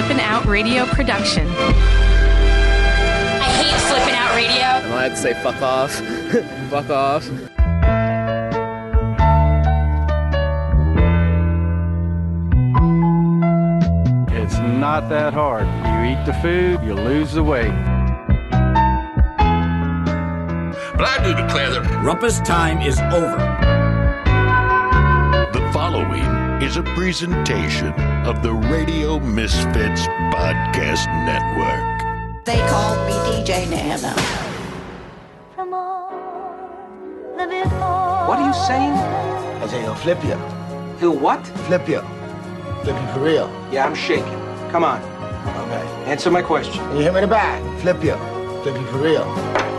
Flippin' Out Radio production. I hate flipping out radio. Am I allowed to say fuck off? fuck off. It's not that hard. You eat the food, you lose the weight. But I do declare that Rumpus time is over. the following is a presentation of the Radio Misfits Podcast Network. They called me DJ Nana. What are you saying? I say he'll flip you. He'll what? Flip you. Flip you for real. Yeah, I'm shaking. Come on. Okay. Answer my question. Can you hear me in the back? Flip you. Flip you for real.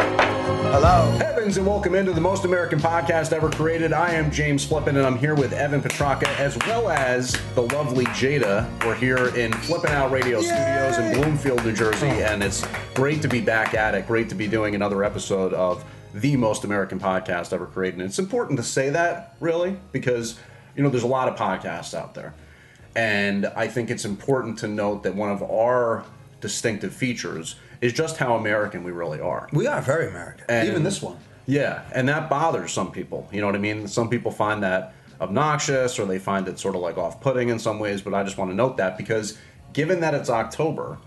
Hello? Heavens and welcome into the most American podcast ever created. I am James Flippin and I'm here with Evan Petracca as well as the lovely Jada. We're here in Flippin' Out Radio Studios in Bloomfield, New Jersey, oh. and it's great to be back at it. Great to be doing another episode of the most American podcast ever created. And it's important to say that, really, because you know there's a lot of podcasts out there. And I think it's important to note that one of our distinctive features is just how American we really are. We are very American. And- Even this one. Yeah, and that bothers some people. You know what I mean? Some people find that obnoxious or they find it sort of like off putting in some ways, but I just want to note that because given that it's October,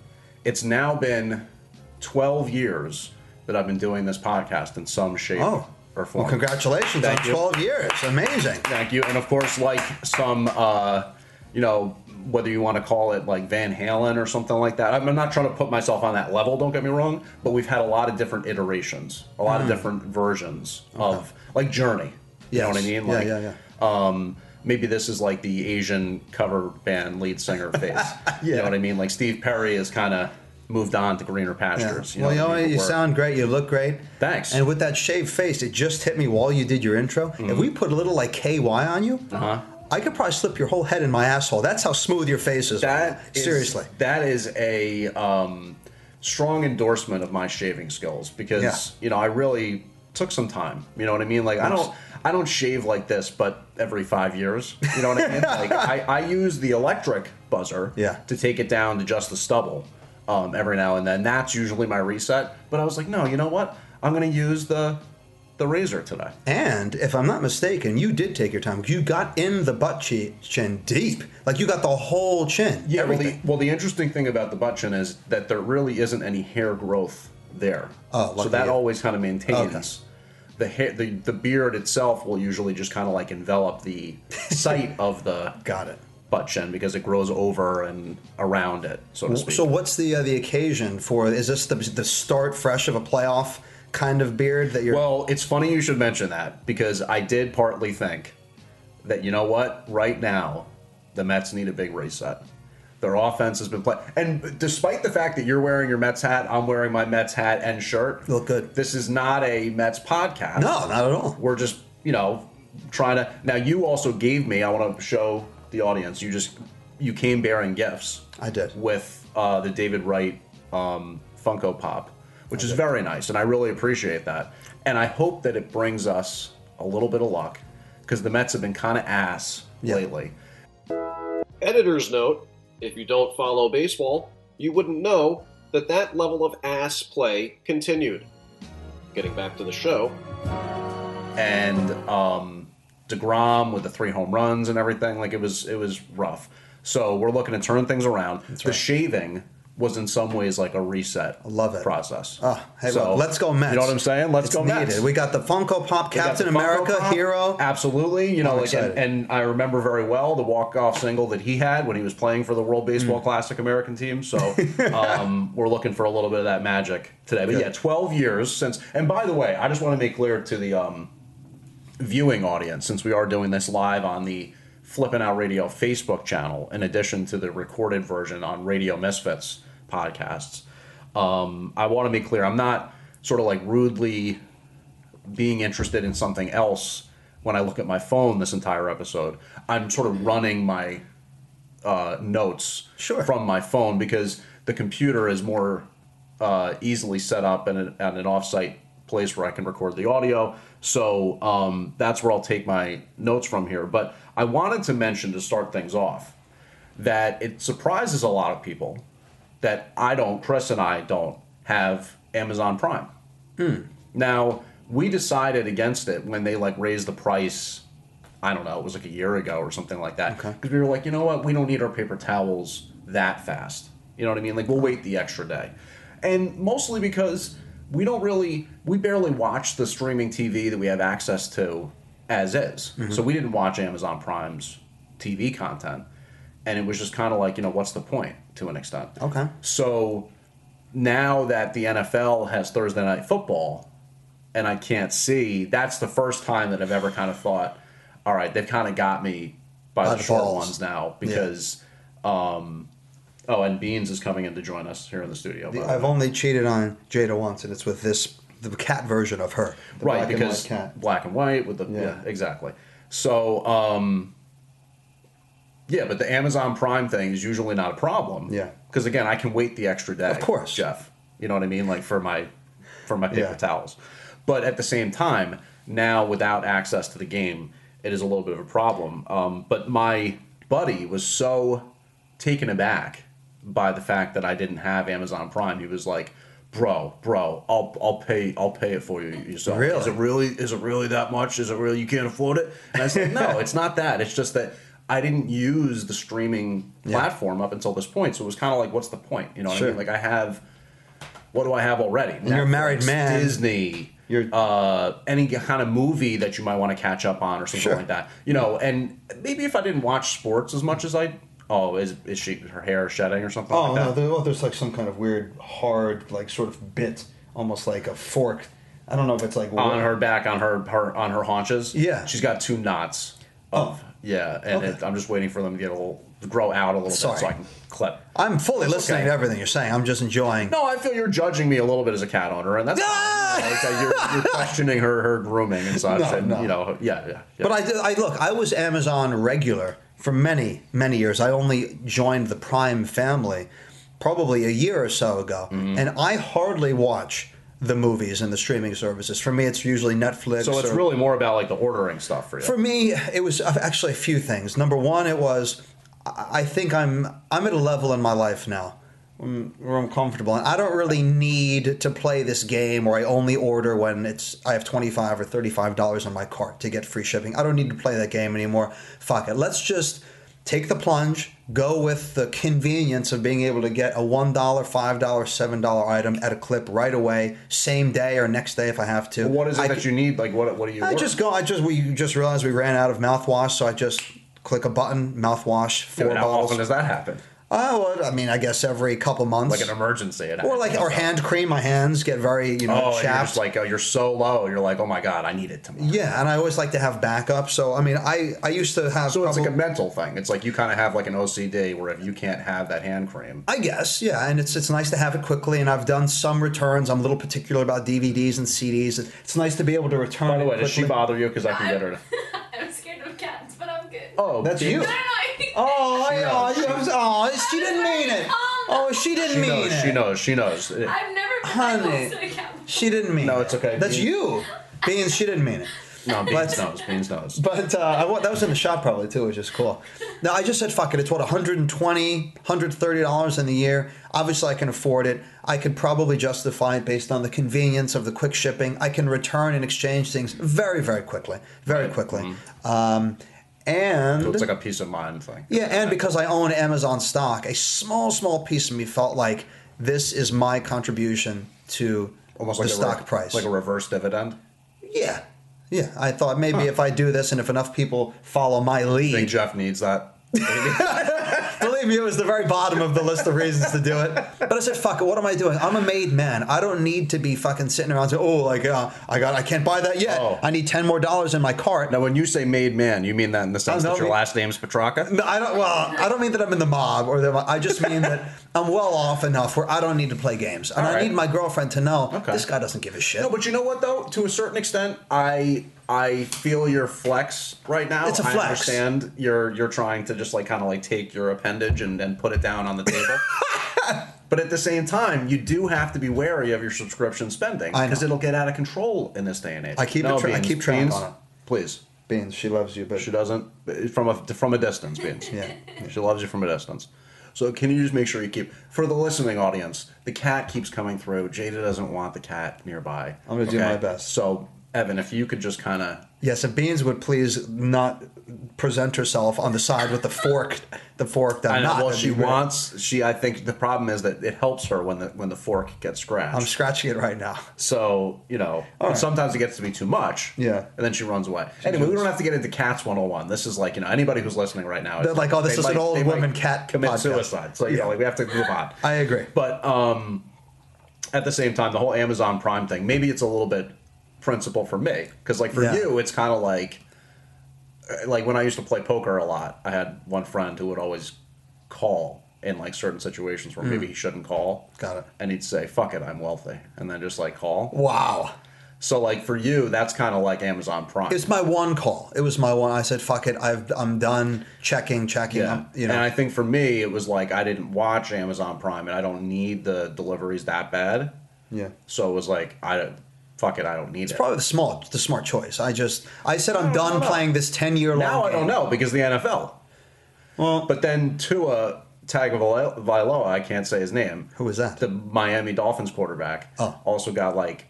it's now been 12 years that I've been doing this podcast in some shape Oh. or form. Well, congratulations Thank on you. 12 years. Amazing. Thank you. And of course, like some, uh, you know, whether you want to call it like Van Halen or something like that. I'm I'm not trying to put myself on that level, don't get me wrong, but we've had a lot of different iterations, a lot of different versions of like Journey. You know what I Mm. Yes. mean? Yeah, Like, yeah, Um, maybe this is like the Asian cover band lead singer phase. You Yeah. know what I mean? Like Steve Perry has kind of moved on to greener Yeah. pastures. well, you know, what I mean, you sound great. You look great. Thanks. And with that shaved face, it just hit me while you did your intro. If we put a little like KY on you, Mm-hmm. Uh-huh. I could probably slip your whole head in my asshole. That's how smooth your face is. That is- seriously. that is a um, strong endorsement of my shaving skills because Yeah. you know I really took some time. You know what I mean? Like I don't I don't shave like this, but every five years. You know what I mean? like I, I use the electric buzzer Yeah. to take it down to just the stubble um, every now and then. That's usually my reset. But I was like, no, you know what? I'm going to use the the razor today. And if I'm not mistaken, you did take your time. You got in the butt chi- chin deep. Like you got the whole chin. Yeah, well the, well, the interesting thing about the butt chin is that there really isn't any hair growth there. Oh, so that you. always kind of maintains. The, hair, the the beard itself will usually just kind of like envelop the site of the got it. butt chin because it grows over and around it, so to speak. So what's the uh, the occasion for? Is this the the start fresh of a playoff kind of beard that you're? Well, it's funny you should mention that because I did partly think that you know what, right now, the Mets need a big reset. Their offense has been playing, and despite the fact that you're wearing your Mets hat, I'm wearing my Mets hat and shirt. Look good. This is not a Mets podcast. no, not at all. we're just you know trying to. Now you also gave me. I want to show the audience. You just you came bearing gifts. I did. with uh, the David Wright um, Funko Pop, which is very nice, and I really appreciate that. And I hope that it brings us a little bit of luck because the Mets have been kind of ass Yeah. lately. Editor's note if you don't follow baseball, you wouldn't know that that level of ass play continued. Getting back to the show, and um, Degrom with the three home runs and everything. Like it was, it was rough. So we're looking to turn things around. the right. shaving was in some ways like a reset. I love it. process. Ah, hey, So, well, let's go Mets. You know what I'm saying? Let's It's go needed. Mets. We got the Funko Pop, Captain Funko America, Pop. hero. Absolutely. You know, like, and, and I remember very well the walk-off single that he had when he was playing for the World Baseball Hmm. Classic American team. So um, we're looking for a little bit of that magic today. But yeah, 12 years since. And by the way, I just want to make clear to the um, viewing audience, since we are doing this live on the Flipping Out Radio Facebook channel, in addition to the recorded version on Radio Misfits podcasts. Um, I want to be clear, I'm not sort of like rudely being interested in something else when I look at my phone this entire episode. I'm sort of running my uh, notes Sure. from my phone because the computer is more uh, easily set up in an, at an offsite place where I can record the audio. So um, that's where I'll take my notes from here. But I wanted to mention to start things off that it surprises a lot of people that I don't, Chris and I don't have Amazon Prime. Hmm. Now, we decided against it when they like raised the price. I don't know, it was like a year ago or something like that. Because we were like, you know what, we don't need our paper towels that fast. You know what I mean? Like, we'll wait the extra day. And mostly because we don't really, we barely watch the streaming TV that we have access to as is. Mm-hmm. So we didn't watch Amazon Prime's TV content. And it was just kind of like, you know, what's the point to an extent? Okay. So now that the NFL has Thursday night football and I can't see, that's the first time that I've ever kind of thought, all right, they've kind of got me by, By the short balls. ones now because, um, oh, and Beans is coming in to join us here in the studio. the I've only cheated on Jada once, and it's with this the cat version of her, right because black and white with the yeah, Yeah. exactly. So um, yeah, but the Amazon Prime thing is usually not a problem. Yeah. because again, I can wait the extra day. Of course. Jeff. You know what I mean? Like for my for my paper Yeah. towels. But at the same time, now without access to the game, it is a little bit of a problem. Um, but my buddy was so taken aback by the fact that I didn't have Amazon Prime. He was like, "Bro, bro, I'll I'll pay I'll pay it for you yourself. Really? Is it really is it really that much? Is it really you can't afford it?" And I said, "No, it's not that. It's just that." I didn't use the streaming Yeah. platform up until this point, so it was kind of like, "What's the point?" You know, what Sure. I mean, like I have, what do I have already? you're a married Netflix, man. Disney, You're- uh, any kind of movie that you might want to catch up on or something Sure. like that. You know, and maybe if I didn't watch sports as much as I, oh, is is she her hair shedding or something Oh like no, there, oh, there's like some kind of weird, hard, like sort of bit, almost like a fork. I don't know if it's like on her back, on her her on her haunches. Yeah. Oh. she's got two knots. Of yeah, and Okay. it, I'm just waiting for them to get a little grow out a little Sorry. bit so I can clip. I'm fully It's listening okay. to everything you're saying. I'm just enjoying. No, I feel you're judging me a little bit as a cat owner, and that's Ah! fine. You know, like you're, you're questioning her her grooming and such, No, and no. you know, yeah, yeah. yeah. But I, I look. I was Amazon regular for many, many years. I only joined the Prime family probably a year or so ago, Mm-hmm. and I hardly watch the movies and the streaming services. For me, it's usually Netflix. so it's or- really more about like the ordering stuff for you. For me, it was uh, actually a few things. Number one, it was I think I'm I'm at a level in my life now where I'm comfortable, and I don't really need to play this game where I only order when it's I have twenty five or thirty five dollars on my cart to get free shipping. I don't need to play that game anymore. Fuck it. Let's just take the plunge. Go with the convenience of being able to get a one dollar, five dollar, seven dollar item at a clip right away, same day or next day if I have to. what is it I that you need? Like, what what do you? I order? just go. I just we just realized we ran out of mouthwash, so I just click a button, mouthwash, Yeah, four how bottles. often does that happen? Oh, well, I mean, I guess every couple months, Like an emergency, it or like happens. or hand cream. My hands get very you know Oh, and you're chapped. just like, oh, you're so low. You're like, oh my god, I need it tomorrow. yeah, and I always like to have backup. So I mean, I I used to have. So it's like a mental thing. It's like you kind of have like an OCD where if you can't have that hand cream, I guess, yeah, and it's it's nice to have it quickly. And I've done some returns. I'm a little particular about DVDs and CDs. It's nice to be able to return. By the it way, does she quickly. bother you? Because I can get her to. I'm scared of cats, but I'm good. Oh, That's Beans- you. No, no, no. Oh, She I- knows. oh, you have- oh, she didn't mean it. Oh, she didn't She mean knows. it. She knows. She knows. I've never been Honey. to a She didn't mean it. No, it's okay. That's Beans- you. Beans, she didn't mean it. No, Beans But- knows. Beans knows. But uh, I, that was in the shop probably too, which is cool. No, I just said fuck it. It's what 120, 130 dollars in the year. Obviously, I can afford it. I could probably justify it based on the convenience of the quick shipping. I can return and exchange things very, very quickly, very quickly. Um, and So it's like a peace of mind thing. yeah, and because I own Amazon stock, a small, small piece of me felt like this is my contribution to Almost the like stock re- price. like a reverse dividend. Yeah. Yeah. I thought maybe if I do this and if enough people follow my I think lead. Jeff needs that. Me, it was the very bottom of the list of reasons to do it. But I said, fuck it, what am I doing? I'm a made man. I don't need to be fucking sitting around saying, oh, like, uh, I got, I can't buy that yet. Oh. I need 10 more dollars in my cart. Now, when you say made man, you mean that in the sense that your last name's Petracca? No, I don't. Well, I don't mean that I'm in the mob, or that I just mean that I'm well off enough where I don't need to play games, and I need my girlfriend to know Okay. this guy doesn't give a shit. No, but you know what though? To a certain extent, I I feel your flex right now. It's a flex. understand you're you're trying to just like kind of like take your appendage and, and put it down on the table. but at the same time, you do have to be wary of your subscription spending because it'll get out of control in this day and age. I keep no, it tra- I keep track Beans, on it. Please, Beans, she loves you, but She doesn't from a from a distance, Beans. Yeah. She loves you from a distance. So can you just make sure you keep for the listening audience? The cat keeps coming through. Jada doesn't want the cat nearby. I'm gonna do my best. So Evan, if you could just kind of Yes, if Beans would please not present herself on the side with the fork, the fork that I know, not. well, she wants. She, I think the problem is that it helps her when the when the fork gets scratched. I'm scratching it right now. So, you know, right. sometimes it gets to be too much. Yeah. And then she runs away. anyway, we don't have to get into Cats 101. This is like, you know, anybody who's listening right now. They're like, oh, this is an old woman cat Commit podcast. suicide. So, you Yeah. know, like, we have to move on. I agree. But um, at the same time, the whole Amazon Prime thing, maybe it's a little bit principle for me. Because, like, for Yeah. you, it's kind of like, uh, like when I used to play poker a lot, I had one friend who would always call in like certain situations where maybe he shouldn't call. Mm. Got it. And he'd say, fuck it, I'm wealthy. And then just like call. Wow. So like for you, that's kind of like Amazon Prime. It's my one call. It was my one. I said, "Fuck it. I've, I'm done checking, checking." yeah. I'm, you know, And I think for me, it was like I didn't watch Amazon Prime, and I don't need the deliveries that bad. yeah. So it was like I, fuck it, I don't need It's it. probably the small, the smart choice. I just, I said, I'm I done know. playing this ten year long. now I don't know because the NFL. Well, But then Tua Tagovailoa, I can't say his name. Who was that? The Miami Dolphins quarterback. Oh. Also got like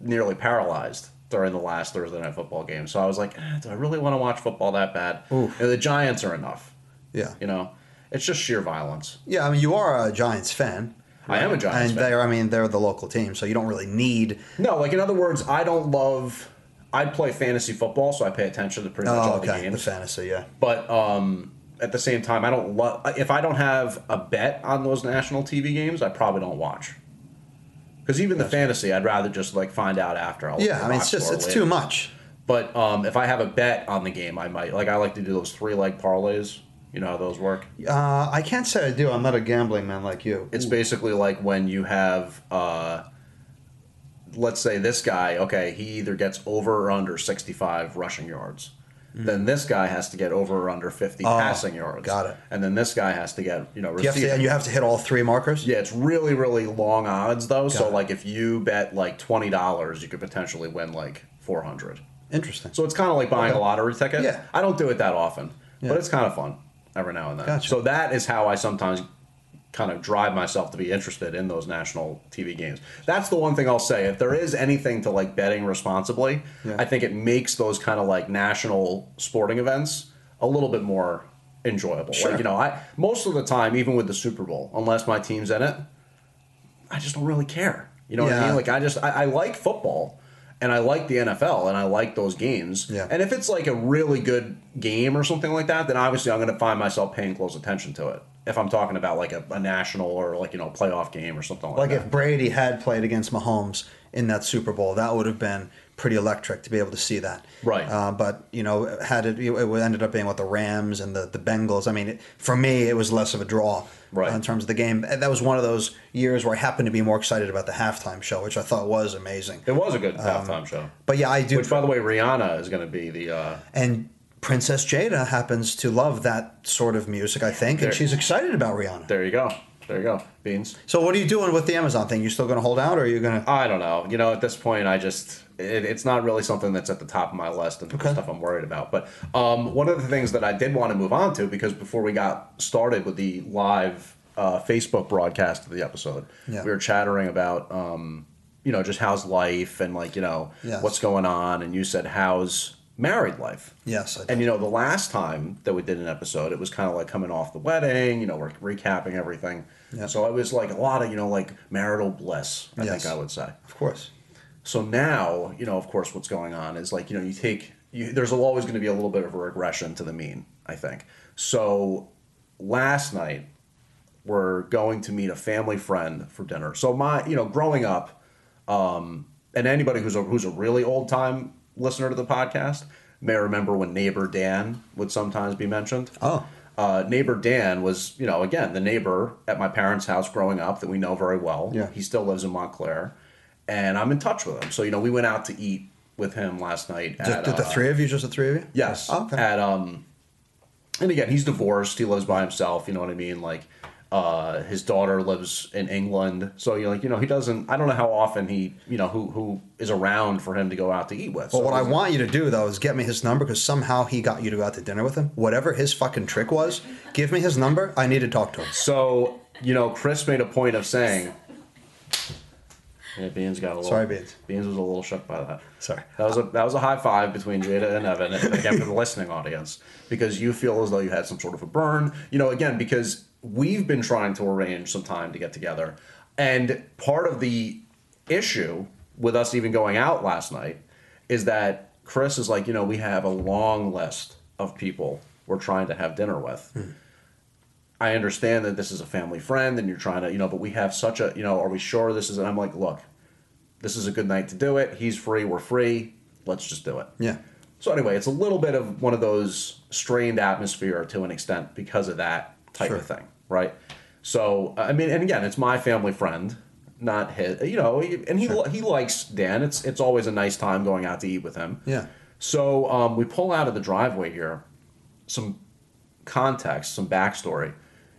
nearly paralyzed during the last Thursday night football game. So I was like, eh, do I really want to watch football that bad? Oof. And the Giants are enough. yeah, You know, it's just sheer violence. yeah. I mean, you are a Giants fan. I am a Giants and fan. they're, I mean, they're the local team, so you don't really need. No, like in other words, I don't love. I play fantasy football, so I pay attention to pretty much Oh, all the okay, the games. fantasy, yeah. but um, at the same time, I don't love. If I don't have a bet on those national TV games, I probably don't watch. Because even the fantasy, I'd rather just like find out after. I'll Yeah, I mean, it's just, it's later. too much. But um, if I have a bet on the game, I might like. I like to do those three leg parlays. You know how those work. Uh, I can't say I do. I'm not a gambling man like you. It's basically like when you have, uh, let's say this guy, okay, he either gets over or under 65 rushing yards. Then this guy has to get over or under 50 Mm. Oh, passing yards. got it. And then this guy has to get, you know, You have, to, you have to hit all three markers. yeah, it's really, really long odds though. so it. like if you bet like twenty dollars, you could potentially win like four hundred. Interesting. So it's kind of like buying Okay. a lottery ticket. Yeah. I don't do it that often, Yeah. but it's kind of fun every now and then. Gotcha. So that is how I sometimes kind of drive myself to be interested in those national TV games. That's the one thing I'll say. If there is anything to like betting responsibly, Yeah. I think it makes those kind of like national sporting events a little bit more enjoyable. Sure. Like, you know, I most of the time, even with the Super Bowl, unless my team's in it, I just don't really care. You know what I mean? Like I just I, I like football and I like the NFL and I like those games. Yeah. And if it's like a really good game or something like that, then obviously I'm going to find myself paying close attention to it. If I'm talking about like a, a national or like you know playoff game or something like, Like that. Like if Brady had played against Mahomes in that Super Bowl, that would have been pretty electric to be able to see that. Right. Uh, but you know, had it, it ended up being with the Rams and the the Bengals. I mean, it, for me, it was less of a draw. Right. uh, in terms of the game, and that was one of those years where I happened to be more excited about the halftime show, which I thought was amazing. it was a good Um, halftime show. But yeah, I do. Which, by the way, Rihanna is going to be the. Uh, and Princess Jada happens to love that sort of music, I think, There- and she's excited about Rihanna. there you go. There you go. Beans. So, what are you doing with the Amazon thing? You still going to hold out, or are you going to? I don't know. You know, at this point, I just it, it's not really something that's at the top of my list and Okay. stuff I'm worried about. But um, one of the things that I did want to move on to because before we got started with the live uh, Facebook broadcast of the episode, Yeah. we were chattering about um, you know just how's life and like you know Yes. what's going on, and you said how's married life. Yes. And you know, the last time that we did an episode, it was kind of like coming off the wedding. You know, we're recapping everything. Yeah. So it was like a lot of you know like marital bliss. I Yes. think I would say. of course. So now, you know, of course, what's going on is like, you know, you take, you, there's always going to be a little bit of a regression to the mean, I think. So last night, we're going to meet a family friend for dinner. So my, you know, growing up, um, and anybody who's a, who's a really old time listener to the podcast may remember when neighbor Dan would sometimes be mentioned. Oh. Uh, neighbor Dan was, you know, again, the neighbor at my parents' house growing up that we know very well. Yeah. He still lives in Montclair. And I'm in touch with him. So, you know, we went out to eat with him last night. At, did the uh, three of you, just the three of you? Yes. Oh, okay. At um, and again, he's divorced. He lives by himself. You know what I mean? Like, Uh, his daughter lives in England, so you know, like you know, he doesn't. I don't know how often he, you know, who who is around for him to go out to eat with. Well, So what I want you to do though is get me his number because somehow he got you to go out to dinner with him. Whatever his fucking trick was, give me his number. I need to talk to him. So you know, Chris made a point of saying. Yeah, Beans got a little. Sorry, Beans. Beans was a little shook by that. Sorry. That was a that was a high five between Jada and Evan, again for the listening audience, because you feel as though you had some sort of a burn. You know, again because we've been trying to arrange some time to get together, and part of the issue with us even going out last night is that Chris is like, you know, we have a long list of people we're trying to have dinner with. Hmm. I understand that this is a family friend and you're trying to, you know, but we have such a, you know, are we sure this is, and I'm like, look, this is a good night to do it. He's free, we're free. Let's just do it. Yeah. So anyway, it's a little bit of one of those strained atmosphere to an extent because of that type Sure. of thing, right? So I mean, and again, it's my family friend, not his. You know, and he he likes Dan. It's it's always a nice time going out to eat with him. Yeah. So um, we pull out of the driveway here. Some context, some backstory.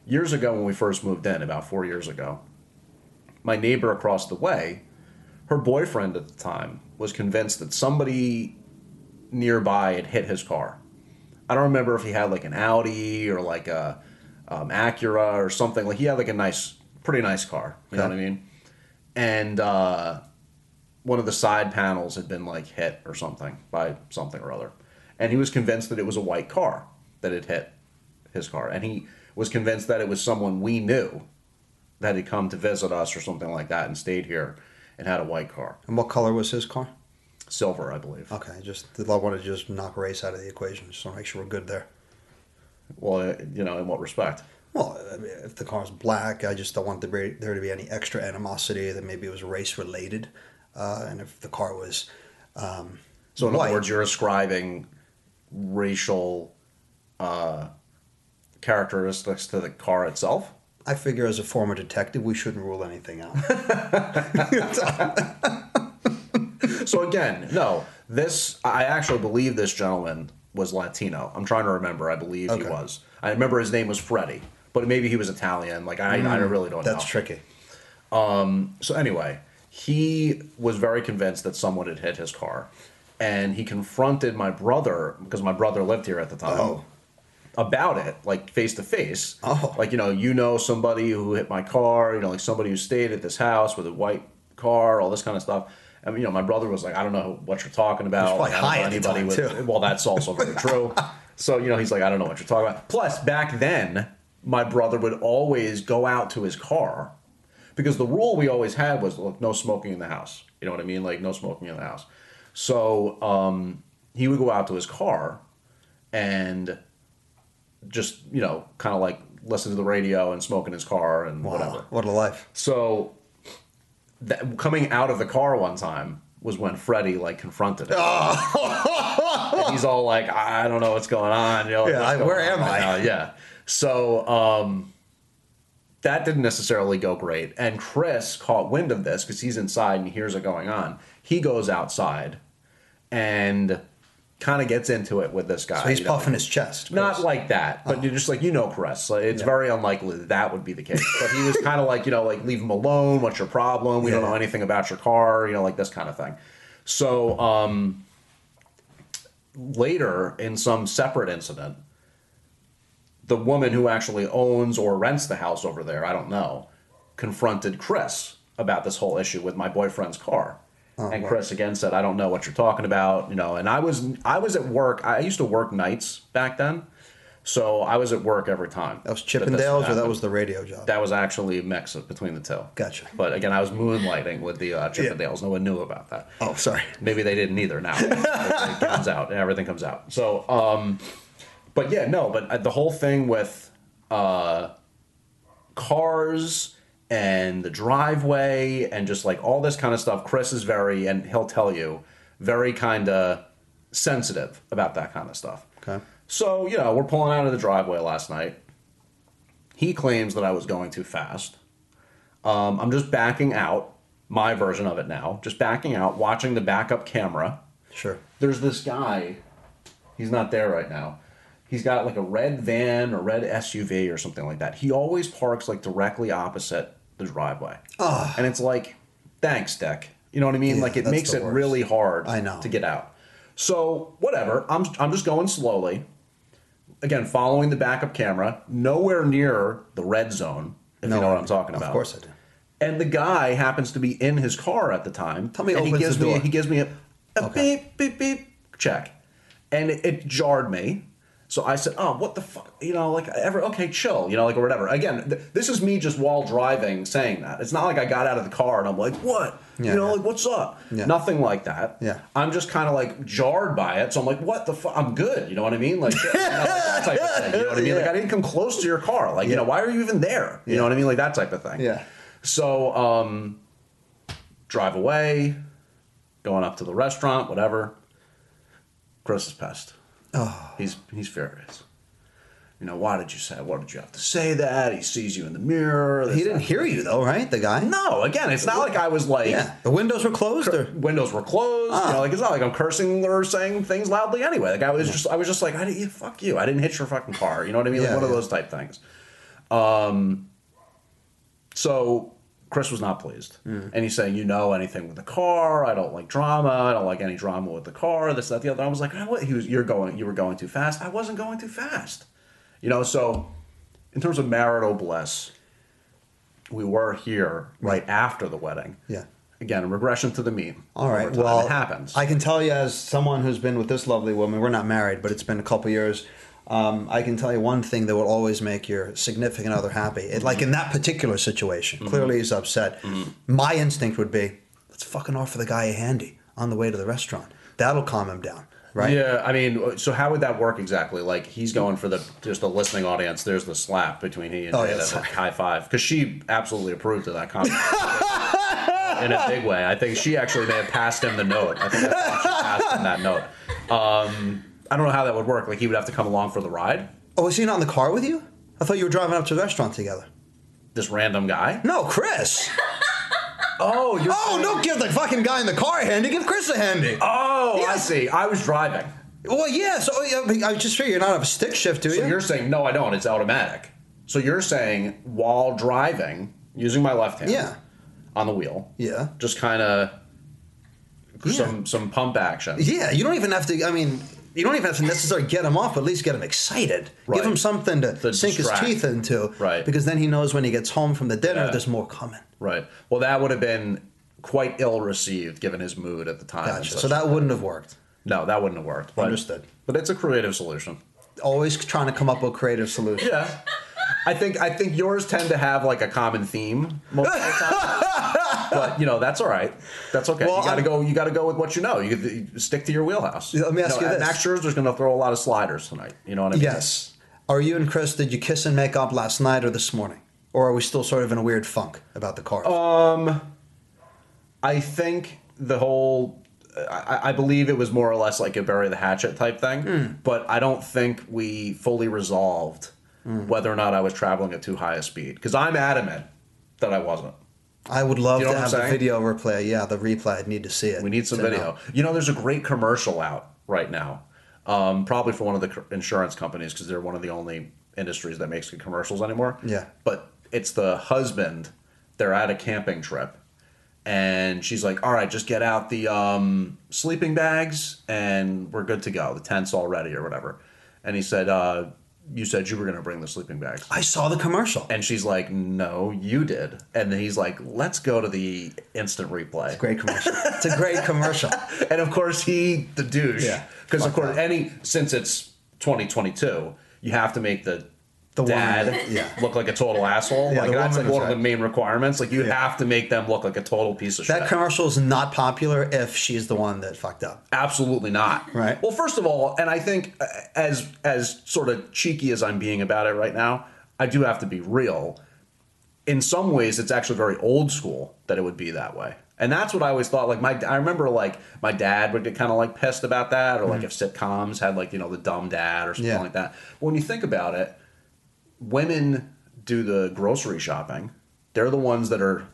Years ago, when we first moved in, about four years ago, my neighbor across the way, her boyfriend at the time, was convinced that somebody nearby had hit his car. I don't remember if he had like an Audi or like a um, Acura or something. Like he had like a nice, pretty nice car. You know what I mean? And uh, one of the side panels had been like hit or something by something or other, and he was convinced that it was a white car that had hit his car, and he was convinced that it was someone we knew that had come to visit us or something like that and stayed here and had a white car, And what color was his car? silver, I believe. Okay, just I want to just knock race out of the equation. Just want to make sure we're good there. Well, uh, you know, in what respect? Well, I mean, if the car's black, I just don't want there be- there to be any extra animosity that maybe it was race related. Uh, and if the car was um, So, in other words, you're ascribing racial uh, characteristics to the car itself. I figure as a former detective, we shouldn't rule anything out. So again, no, this I actually believe this gentleman was Latino. I'm trying to remember. I believe he was. I remember his name was Freddie, but maybe he was Italian. Like I, I really don't know. That's tricky. Um so anyway, he was very convinced that someone had hit his car, and he confronted my brother because my brother lived here at the time. Oh. About it, like face to face. Oh. Like, you know, you know somebody who hit my car, you know, like somebody who stayed at this house with a white car, all this kind of stuff. I mean, you know, my brother was like, I don't know what you're talking about. Like, I don't know high the time, too. Well, that's also very true. So, you know, he's like, I don't know what you're talking about. Plus, back then, my brother would always go out to his car because the rule we always had was look, no smoking in the house. You know what I mean? Like, no smoking in the house. So, um, he would go out to his car and just, you know, kind of like listen to the radio and smoke in his car and Wow, whatever. what a life. So, that, coming out of the car one time was when Freddie like confronted him. and he's all like, I don't know what's going on. You know, Yeah, I- where am I? Yeah. So um, that didn't necessarily go great. And Chris caught wind of this because he's inside and he hears it going on. He goes outside and kind of gets into it with this guy. So he's you know. puffing his chest. Not like that, but you're just like you know, Chris. It's very unlikely that that would be the case. But he was kind of like you know, like leave him alone. What's your problem? We don't know anything about your car. You know, like this kind of thing. So um, later, in some separate incident, the woman who actually owns or rents the house over there, I don't know, confronted Chris about this whole issue with my boyfriend's car. Oh, and Chris again said, "I don't know what you're talking about," you know. And I was I was at work. I used to work nights back then, so I was at work every time. That was Chippendales, or that was the radio job. that was actually a mix of between the two. Gotcha. But again, I was moonlighting with the uh, Chippendales. No one knew about that. oh, sorry. Maybe they didn't either. Now it comes out. and Everything comes out. So, um, but yeah, no. But uh, the whole thing with uh, cars and the driveway and just like all this kind of stuff. Chris is very, and he'll tell you, very kind of sensitive about that kind of stuff. Okay. So, you know, we're pulling out of the driveway last night. He claims that I was going too fast. Um, I'm just backing out, my version of it now, just backing out, watching the backup camera. Sure. There's this guy, he's not there right now. He's got like a red van or red SUV or something like that. He always parks like directly opposite the driveway. Oh. And it's like, thanks, Deck. You know what I mean? Yeah, like it makes it worst. really hard I know. to get out. So whatever. I'm I'm just going slowly. Again, following the backup camera, nowhere near the red zone, if you know what I'm talking about. Of course I do. And the guy happens to be in his car at the time. Tell me he and he gives me he gives me a, a beep beep beep check, and it, it jarred me. So I said, "Oh, what the fuck?" You know, like ever okay, chill. You know, like or whatever. Again, th- this is me just while driving saying that. It's not like I got out of the car and I'm like, "What?" Yeah, you know, yeah. like what's up? Yeah. Nothing like that. Yeah. I'm just kind of like jarred by it. So I'm like, "What the fuck?" I'm good. You know what I mean? Like, you know, like that type of thing. You know what I mean? Like I didn't come close to your car. Like, you know, why are you even there? You know what I mean? Like that type of thing. Yeah. So, um, drive away, going up to the restaurant, whatever. Is pissed. Oh. He's he's furious. You know, why did you say? Why did you have to say that? He sees you in the mirror. He didn't hear you though, right? The guy. No, again, it's not like I was like Yeah. The windows were closed. Or windows were closed. Ah. You know, like it's not like I'm cursing or saying things loudly anyway. Like I was just, I was just like, I didn't, fuck you. I didn't hit your fucking car. You know what I mean? Like Yeah, one of those type things. Um. So Chris was not pleased, Hmm. and he's saying, "You know anything with the car? I don't like drama. I don't like any drama with the car. This, that, the other." I was like, "Ah, "What?" He was, "You're going. You were going too fast. I wasn't going too fast." You know. So, in terms of marital bliss, we were here right after the wedding. Yeah. Again, a regression to the mean. All right. Well, it happens. I can tell you, as someone who's been with this lovely woman, we're not married, but it's been a couple years. Um, I can tell you one thing that will always make your significant other happy. It, like in that particular situation, Mm-hmm. clearly he's upset. My instinct would be, let's fucking offer the guy a handy on the way to the restaurant. That'll calm him down, right? Yeah, I mean, so how would that work exactly? Like he's going for the just the listening audience. There's the slap between he and Oh, Jada, yeah, the high five, because she absolutely approved of that comment in a big way. I think she actually may have passed him the note. I think that's why she passed him that note. Um, I don't know how that would work. Like he would have to come along for the ride. Oh, was he not in the car with you? I thought you were driving up to the restaurant together. This random guy. No, Chris. Oh, you're. Oh, don't give the fucking guy in the car a handy. Give Chris a handy. Oh, I Yes. see. I was driving. Well, yeah. So yeah, but I just figure you don't have a stick shift, do you? So you're saying no, I don't. It's automatic. So you're saying while driving, using my left hand, Yeah. on the wheel, Yeah. just kind of some some pump action. Yeah, you don't even have to. I mean, you don't even have to necessarily get him off, but at least get him excited. Right. Give him something to To sink distract. his teeth into. Right. Because then he knows when he gets home from the dinner, Yeah. there's more coming. Right. Well, that would have been quite ill received given his mood at the time. Gotcha. So that wouldn't have worked. no, that wouldn't have worked. But, Understood. But it's a creative solution. Always trying to come up with creative solutions. Yeah. I think I think yours tend to have like a common theme most of the time. but you know that's all right. That's okay. Well, you got to go. You got to go with what you know. You, you stick to your wheelhouse. Let me ask you know, this. Max Scherzer's going to throw a lot of sliders tonight. You know what I mean? Yes. Are you and Chris, did you kiss and make up last night or this morning? Or are we still sort of in a weird funk about the car? Um, I think the whole. I, I believe it was more or less like a bury the hatchet type thing, Hmm. but I don't think we fully resolved Hmm. whether or not I was traveling at too high a speed. Because I'm adamant that I wasn't. I would love You know to have the video replay. Yeah, the replay. I'd need to see it. We need some video. know. You know, there's a great commercial out right now, um, probably for one of the insurance companies because they're one of the only industries that makes good commercials anymore. Yeah. But it's the husband. They're at a camping trip, and she's like, "All right, just get out the um, sleeping bags, and we're good to go. The tent's all ready, or whatever." And he said, uh, "You said you were going to bring the sleeping bags." I saw the commercial. And she's like, "No, you did." And then he's like, "Let's go to the instant replay." It's a great commercial. it's a great commercial. and of course he the douche Yeah. because of course that. any since it's 2022 you have to make the The woman, dad yeah. look like a total asshole? Yeah, like that's like woman one of the main requirements. Like you Yeah. have to make them look like a total piece of That shit. That commercial is not popular if she's the one that fucked up. absolutely not. Right. well first of all and i think uh, as as sort of cheeky as i'm being about it right now i do have to be real. In some ways it's actually very old school that it would be that way. And that's what i always thought like my i remember like my dad would get kind of like pissed about that or like if sitcoms had like you know the dumb dad or something like that. But when you think about it women do the grocery shopping they're the ones that are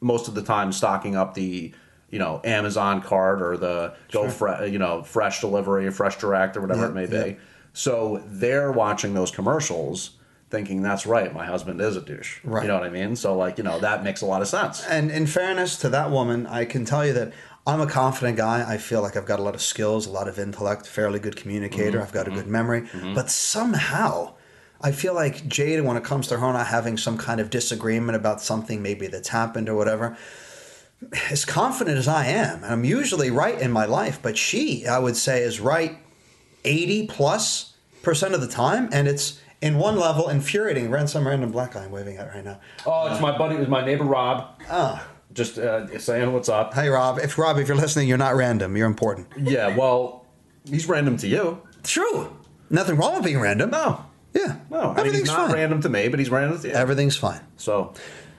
most of the time stocking up the you know amazon cart or the go fre- you know fresh delivery fresh direct or whatever Yeah, it may yeah. be So they're watching those commercials thinking that's right, my husband is a douche. Right. You know what I mean? So like, you know, that makes a lot of sense. And in fairness to that woman, I can tell you that I'm a confident guy. I feel like I've got a lot of skills, a lot of intellect, fairly good communicator. Mhm, I've got a good memory. Mhm. But somehow, I feel like Jada, when it comes to her not having some kind of disagreement about something maybe that's happened or whatever, as confident as I am, and I'm usually right in my life, but she, I would say, is right 80 plus percent of the time. And it's in one level infuriating. Ran some random black guy I'm waving at right now. Oh, it's my buddy, it was my neighbor Rob. Oh. Just uh, saying what's up. Hey, Rob. If Rob, if you're listening, you're not random. You're important. Yeah, well, he's random to you. True. Nothing wrong with being random. No. Yeah. No, I mean, he's Everything's not fine. random to me, but he's random to you. Everything's fine. So,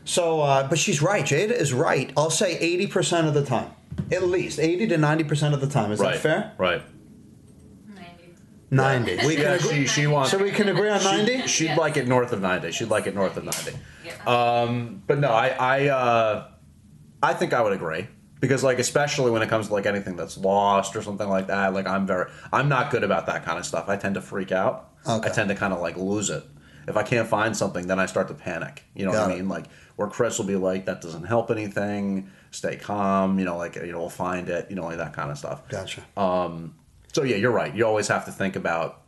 So, uh, but she's right. Jada is right. I'll say 80% of the time. At least 80 to 90% of the time. Is right. that fair? Right. 90. We can yeah, agree. she, she wants. So we can agree on 90? She'd like it north of 90. She'd like it north of 90. Um, but no, I I, uh, I think I would agree because like especially when it comes to like anything that's lost or something like that. Like I'm very I'm not good about that kind of stuff. I tend to freak out. Okay. I tend to kind of like lose it. If I can't find something, then I start to panic. You know Got what I mean? Like where Chris will be like, "That doesn't help anything. Stay calm." You know, like you know, we'll find it. You know, like that kind of stuff. Gotcha. Um, so yeah, you're right. You always have to think about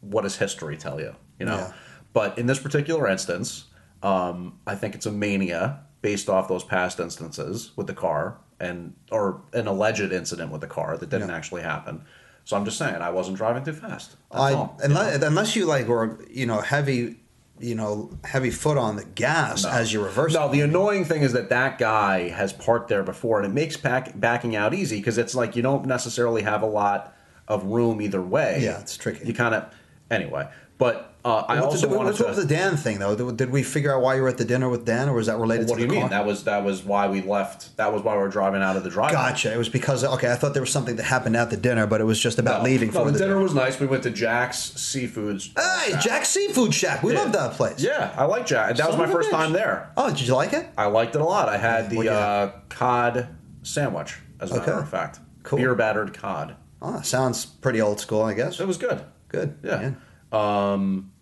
what does history tell you, you know. Yeah. But in this particular instance, um, I think it's a mania based off those past instances with the car and or an alleged incident with the car that didn't Yeah. actually happen. So I'm just saying I wasn't driving too fast. That's I, all. unless, unless you like were, you know, heavy, you know, heavy foot on the gas No. as you reverse. No, the annoying thing is that that guy has parked there before, and it makes back, backing out easy because it's like you don't necessarily have a lot of room either way. Yeah, it's tricky. You kind of anyway, but uh, I What's also the, wanted what's to. the Dan thing though? Did we figure out why you were at the dinner with Dan, or was that related to what to do the you mean? car? That was that was why we left. That was why we were driving out of the driveway. Gotcha. It was because okay, I thought there was something that happened at the dinner, but it was just about leaving No, for the dinner was nice. We went to Jack's Seafoods. Hey, Jack's Seafood Shack. We Yeah. love that place. Yeah, I like Jack. That was my first bitch. time there. Oh, did you like it? I liked it a lot. I had the uh, cod sandwich, as a matter of fact. Cool. Beer battered cod. Oh, sounds pretty old school, I guess. It was good. Good. Yeah. Um,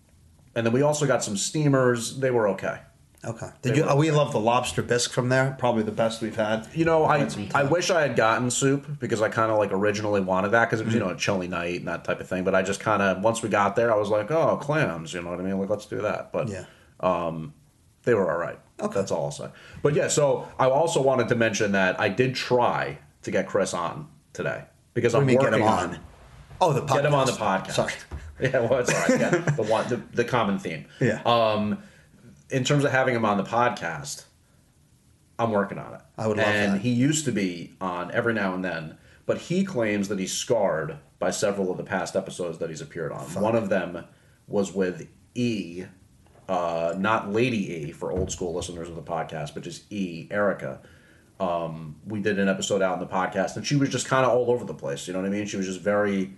and then we also got some steamers. They were okay. Okay. They you? were Oh, we love the lobster bisque from there. Probably the best we've had. You know, I I wish I had gotten soup because I kind of like originally wanted that because it was you know a chilly night and that type of thing. But I just kind of once we got there, I was like, oh, clams. You know what I mean? Like let's do that. But Yeah. um, they were all right. Okay. That's all I'll say. But yeah, so I also wanted to mention that I did try to get Chris on today because I'm mean, working get him on? Oh, the podcast. Get him on the podcast. Sorry. Yeah, well, it's all right. Yeah, the one, the, the common theme. Yeah. Um, in terms of having him on the podcast, I'm working on it. I would love and that. he used to be on every now and then, but he claims that he's scarred by several of the past episodes that he's appeared on. One of them was with E, uh, not Lady E for old school listeners of the podcast, but just E, Erica. Um, we did an episode out in the podcast, and she was just kind of all over the place. You know what I mean? She was just very,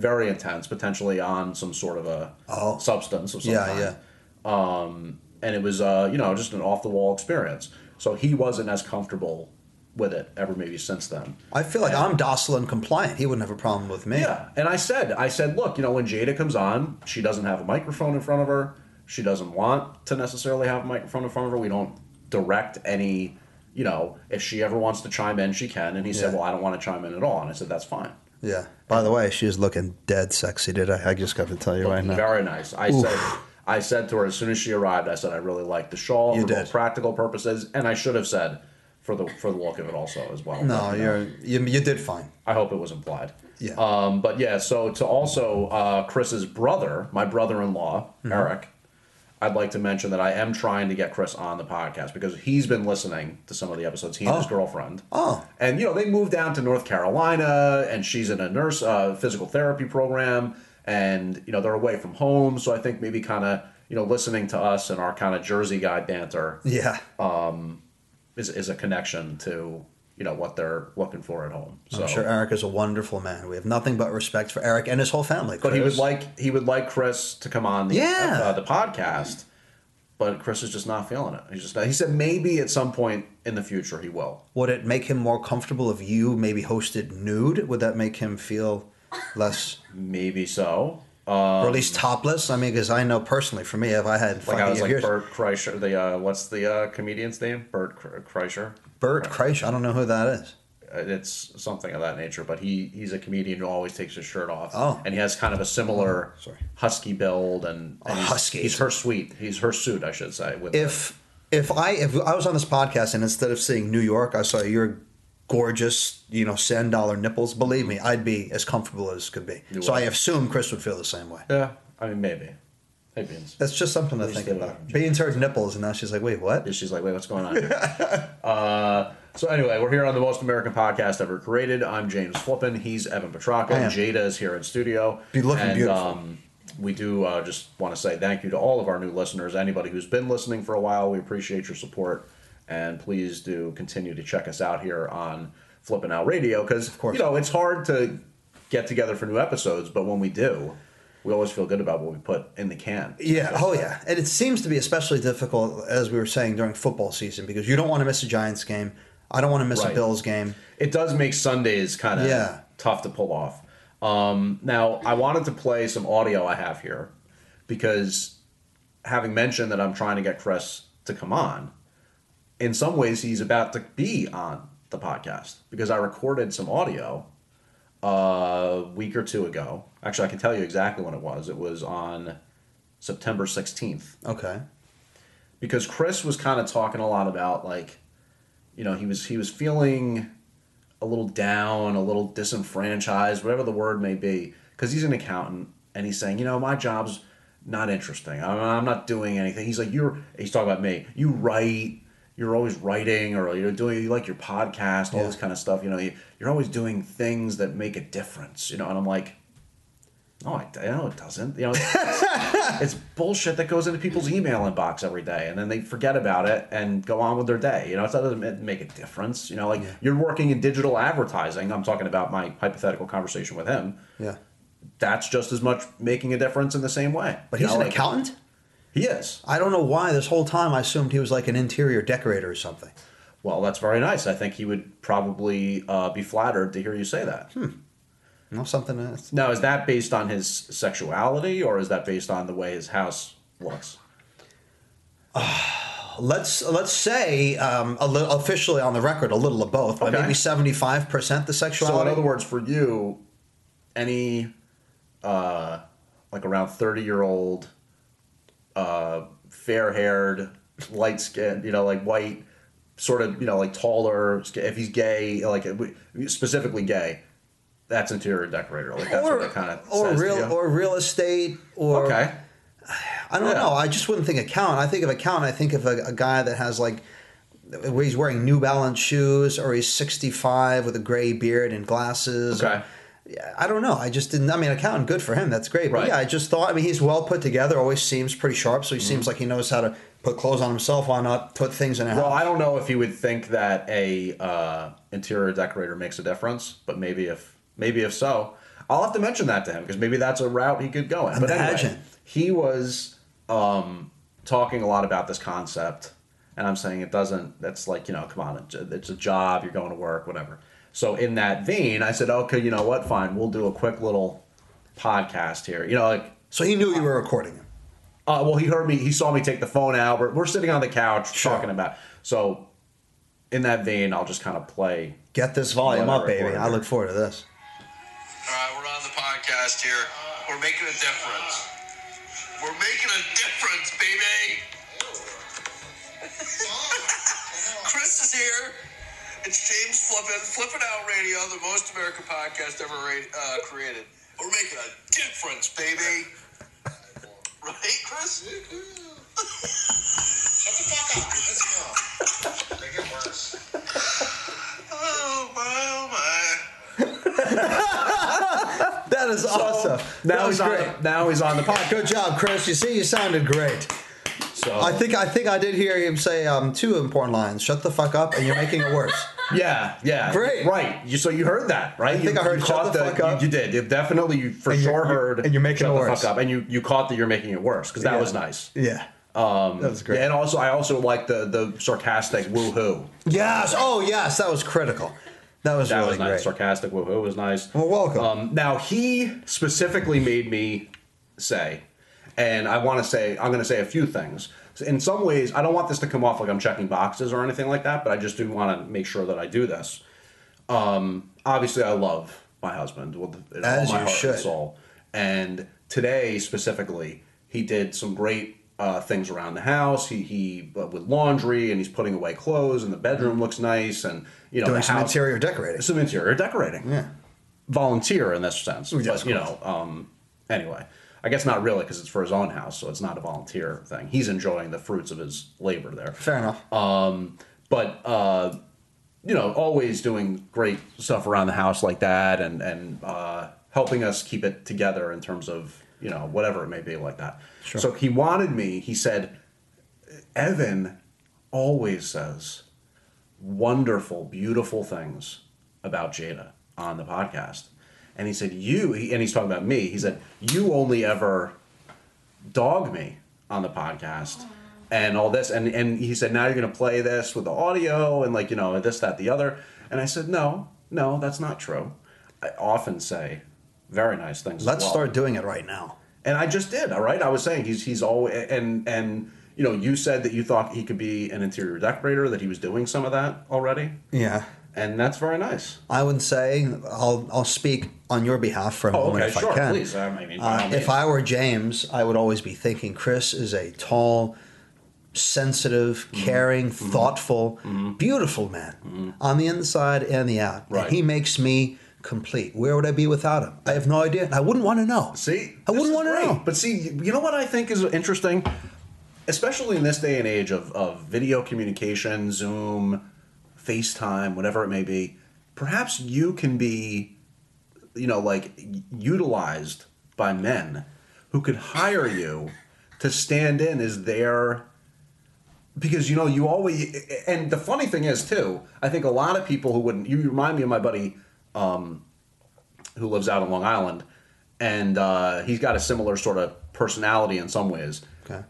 very intense, potentially on some sort of a Oh. substance of some Yeah, kind. yeah. Um, and it was, uh, you know, just an off the wall experience. So he wasn't as comfortable with it ever, maybe since then. I feel like And- I'm docile and compliant. He wouldn't have a problem with me. Yeah, and I said, I said, look, you know, when Jada comes on, she doesn't have a microphone in front of her. She doesn't want to necessarily have a microphone in front of her. We don't direct any, you know, if she ever wants to chime in, she can. And he said, well, I don't want to chime in at all. And I said, that's fine. Yeah. By the way, she's looking dead sexy. Did I? I just got to tell you right now. Very nice. I Oof. said, I said to her as soon as she arrived, I said I really liked the shawl You for did. practical purposes, and I should have said for the for the look of it also as well. No, you you're you, you did fine. I hope it was implied. Yeah. Um, but yeah, so to also uh, Chris's brother, my brother-in-law Mhm. Eric, I'd like to mention that I am trying to get Chris on the podcast because he's been listening to some of the episodes. He and his Oh. girlfriend. Oh. And you know they moved down to North Carolina, and she's in a nurse uh, physical therapy program, and you know they're away from home. So I think maybe kind of you know listening to us and our kind of Jersey guy banter Yeah. um, is is a connection to you know what they're looking for at home. So I'm sure Eric is a wonderful man. We have nothing but respect for Eric and his whole family. But he would like he would like Chris to come on the Yeah. uh, the podcast. But Chris is just not feeling it. He's just not, he said maybe at some point in the future he will. Would it make him more comfortable if you maybe hosted nude? Would that make him feel less? Maybe so. Or at least topless. I mean, because I know personally, for me, if I had Like I was like years, Bert Kreischer. The uh, what's the uh, comedian's name? Bert Kreischer. Bert Kreischer, I don't know who that is. Uh, It's something of that nature, but he he's a comedian who always takes his shirt off. Oh. and he has kind of a similar Sorry. husky build, and, and he's, husky. He's her suite. He's her suit, I should say. If if I if I was on this podcast and instead of seeing New York, I saw your gorgeous, you know, sand dollar nipples, believe me, I'd be as comfortable as could be. You so I assume Chris would feel the same way. yeah, I mean maybe. Hey Beans. That's just something to think about. Beans heard nipples, and now she's like, "Wait, what?" Yeah, she's like, wait, what's going on? here?" uh, so anyway, we're here on the most American podcast ever created. I'm James Flippin. He's Evan am. Jada is here in studio. Be looking and, beautiful. Um, we do uh, just want to say thank you to all of our new listeners. Anybody who's been listening for a while, we appreciate your support. And please do continue to check us out here on Flippin' Out Radio because of course. you know it's hard to get together for new episodes, but when we do, we always feel good about what we put in the can. Yeah, oh yeah. And it seems to be especially difficult, as we were saying, during football season because you don't want to miss a Giants game. I don't want to miss Right. a Bills game. it does make Sundays kind of Yeah. tough to pull off. Um, now, I wanted to play some audio I have here because having mentioned that I'm trying to get Chris to come on, in some ways he's about to be on the podcast because I recorded some audio a week or two ago. Actually, I can tell you exactly when it was. It was on September 16th Okay. because Chris was kind of talking a lot about like, you know, he was he was feeling a little down, a little disenfranchised, whatever the word may be, because he's an accountant and he's saying, you know, my job's not interesting. I'm, I'm not doing anything. He's like, you're. He's talking about me. You write. You're always writing, or you're doing. You like your podcast, all Yeah. this kind of stuff. You know, you, you're always doing things that make a difference. You know, and I'm like, no, I, I know it doesn't. You know, it's bullshit that goes into people's email inbox every day, and then they forget about it and go on with their day. You know, it doesn't make a difference. You know, like you're working in digital advertising. I'm talking about my hypothetical conversation with him. Yeah. That's just as much making a difference in the same way. But You he's know, an like- accountant? He is. I don't know why this whole time I assumed he was like an interior decorator or something. Well, that's very nice. I think he would probably uh, be flattered to hear you say that. Hmm. know, something else. Now, is that based on his sexuality, or is that based on the way his house looks? let's let's say um, a little officially on the record a little of both, but Okay. maybe seventy five percent the So, sexuality. in other words, for you, any uh, like around thirty year old, uh, fair haired, light skinned, you know, like white, sort of, you know, like taller. If he's gay, like specifically gay, that's interior decorator. Like that's or what it kind of or says real you. or real estate or okay. I don't Yeah. know. I just wouldn't think accountant. I think of accountant. I think of a, a guy that has like where he's wearing New Balance shoes or he's sixty five with a gray beard and glasses. Okay. Yeah, I don't know. I just didn't. I mean, accountant, good for him. That's great. But Right. yeah, I just thought. I mean, he's well put together. Always seems pretty sharp. So he seems like he knows how to put clothes on himself. Why not put things in a house? Well, I don't know if you would think that a uh, interior decorator makes a difference, but maybe if maybe if so, I'll have to mention that to him because maybe that's a route he could go in. But anyway, Imagine. he was um, talking a lot about this concept, and I'm saying it doesn't. That's like you know, come on, it's a job. You're going to work, whatever. So in that vein, I said, okay, you know what? Fine, we'll do a quick little podcast here. You know, like so he knew you were recording him. uh, well, he heard me. He saw me take the phone out. We're, we're sitting on the couch Sure. talking about. So, in that vein, I'll just kind of play. Get this volume up, baby. I look forward to this. All right, we're on the podcast here. We're making a difference. We're making a difference, baby. Chris is here. It's James Flippin, Flippin' Out Radio, the most American podcast ever ra- uh, created. We're making a difference, baby. Right, Chris? Shut the fuck up. You're pissing me off. Make it worse. Oh, my, oh, my. That is awesome. Now that was he's on. great. The, now he's on the podcast. Good job, Chris. You see, you sounded great. So I think I think I did hear him say um, two important lines. Shut the fuck up, and you're making it worse. yeah, yeah, Great. right. You, so you heard that, right? I think I heard you shut caught the fuck you- up. You, did. You definitely, you for And sure heard. and you're making shut it the worse. fuck up, and you you caught that you're making it worse because that Yeah. was nice. Yeah. Um, That was great. and also, I also like the the sarcastic woohoo. Yes. Oh, yes. That was critical. That was That really was nice. great. Sarcastic woohoo was nice. Well, welcome. Um, now he specifically made me say, and I want to say I'm going to say a few things. In some ways, I don't want this to come off like I'm checking boxes or anything like that, but I just do want to make sure that I do this. Um, obviously, I love my husband with all my heart should. and soul, and today specifically, he did some great. Uh, things around the house. He he uh, with laundry and he's putting away clothes and the bedroom looks nice and you know Doing the some house, interior decorating. some interior decorating. Yeah. Volunteer in this sense. Yes, but, you know, um, anyway, I guess not really because it's for his own house, so it's not a volunteer thing. He's enjoying the fruits of his labor there. Fair enough. Um, but, uh, you know, always doing great stuff around the house like that and, and uh, helping us keep it together in terms of, you know, whatever it may be like that. Sure. So he wanted me, he said, Evan always says wonderful, beautiful things about Jada on the podcast. And he said, You, he, and he's talking about me, he said, You only ever dog me on the podcast and all this. And, and he said, Now you're going to play this with the audio and, like, you know, this, that, the other. And I said, No, no, that's not true. I often say very nice things. Let's well. start doing it right now. And I just did. All right, I was saying he's he's always and and you know you said that you thought he could be an interior decorator that he was doing some of that already, Yeah. and that's very nice. I would say I'll I'll speak on your behalf for a Oh, moment okay, if sure, I can. please. I mean, Uh, if I were James, I would always be thinking Chris is a tall, sensitive, Mm-hmm. caring, thoughtful, beautiful man on the inside and the out. Right. And he makes me complete. Where would I be without him? I have no idea. I wouldn't want to know. See, I wouldn't want to know. But see, you know what I think is interesting, especially in this day and age of of video communication, Zoom, FaceTime, whatever it may be. Perhaps you can be, you know, like utilized by men who could hire you to stand in as their because you know you always and the funny thing is too i think a lot of people who wouldn't you remind me of my buddy um, who lives out on long island and uh, he's got a similar sort of personality in some ways Okay.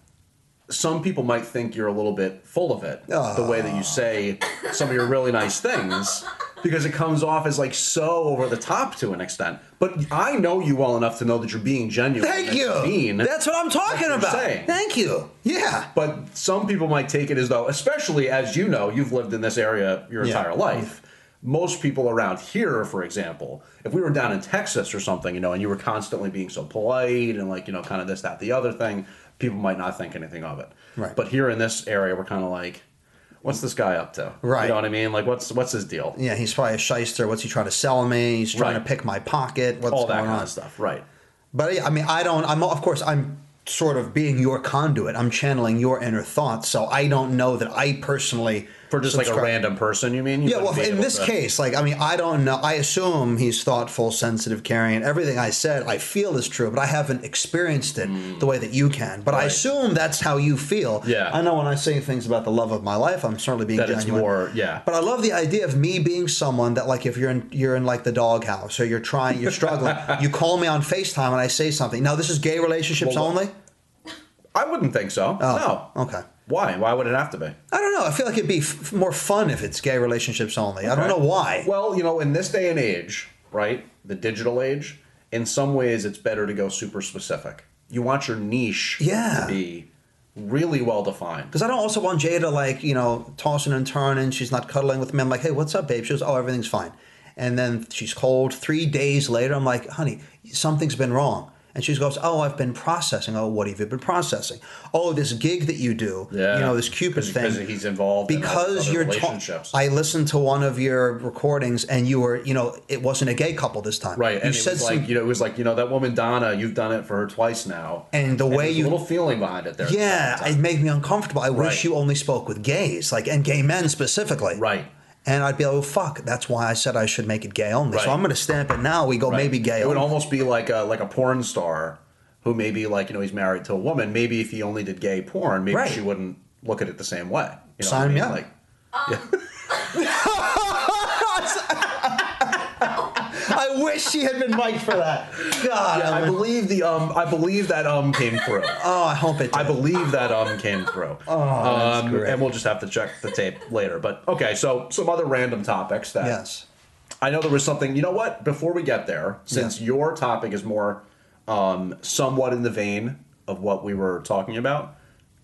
some people might think you're a little bit full of it the way that you say some of your really nice things because it comes off as like so over the top to an extent but i know you well enough to know that you're being genuine Thank you. mean That's what I'm talking about. saying. Thank you. Yeah. but some people might take it as though, especially as you know, you've lived in this area your Yeah. entire life. Most people around here, for example, if we were down in Texas or something, you know, and you were constantly being so polite and like, you know, kind of this, that, the other thing, people might not think anything of it. Right. But here in this area, we're kind of like, what's this guy up to? Right. You know what I mean? Like, what's what's his deal? Yeah, he's probably a shyster. What's he trying to sell me? He's trying Right. to pick my pocket. What's All that kind on? of stuff. Right. But yeah, I mean, I don't. I'm of course I'm sort of being your conduit. I'm channeling your inner thoughts. So I don't know that I personally For just like a random person, you mean? You Yeah, well, in this to- case, like, I mean, I don't know. I assume he's thoughtful, sensitive, caring, and everything I said, I feel is true, but I haven't experienced it the way that you can. But I Mm. Assume that's how you feel. Yeah. I know when I say things about the love of my life, I'm certainly being That genuine. more- yeah. But I love the idea of me being someone that, like, if you're in, you're in like the doghouse or you're trying, you're struggling, you call me on Facetime and I say something. Now, this is gay relationships Well, only. I wouldn't think so. Oh, no. okay. Why? Why would it have to be? I don't know. I feel like it'd be f- more fun if it's gay relationships only. I don't know why. Well, you know, in this day and age, right, the digital age, in some ways it's better to go super specific. You want your niche Yeah. to be really well defined. Because I don't also want Jada to like, you know, tossing and turning. She's not cuddling with me. I'm like, hey, what's up, babe? She goes, oh, everything's fine. And then she's cold. Three days later, I'm like, honey, something's been wrong. And she goes, oh, I've been processing. Oh, what have you been processing? Oh, this gig that you do. Yeah. You know, this Cupid thing. 'cause he's involved in Because other you're ta- I listened to one of your recordings, and you were, you know, it wasn't a gay couple this time. Right, You and it said was some, like you know, it was like you know that woman Donna. You've done it for her twice now, And the way there's you- a little feeling behind it there. Yeah, it made me uncomfortable. I Right. wish you only spoke with gays, like and gay men specifically. Right. And I'd be like, oh fuck, that's why I said I should make it gay only. Right. So I'm going to stamp it now. We go Right. maybe gay It would only. almost be like a like a porn star who maybe like you know he's married to a woman. Maybe if he only did gay porn, maybe Right. she wouldn't look at it the same way. You know Sign what I me mean? up. Like, um, I wish she had been mic'd for that. God, yeah, I I, believe the um, I believe that um came through. oh, I hope it. Did. I believe that um came through. Oh, that's um, great. and we'll just have to check the tape later. But okay, so some other random topics that Yes. I know there was something. You know what? Before we get there, since Yeah. your topic is more um, somewhat in the vein of what we were talking about,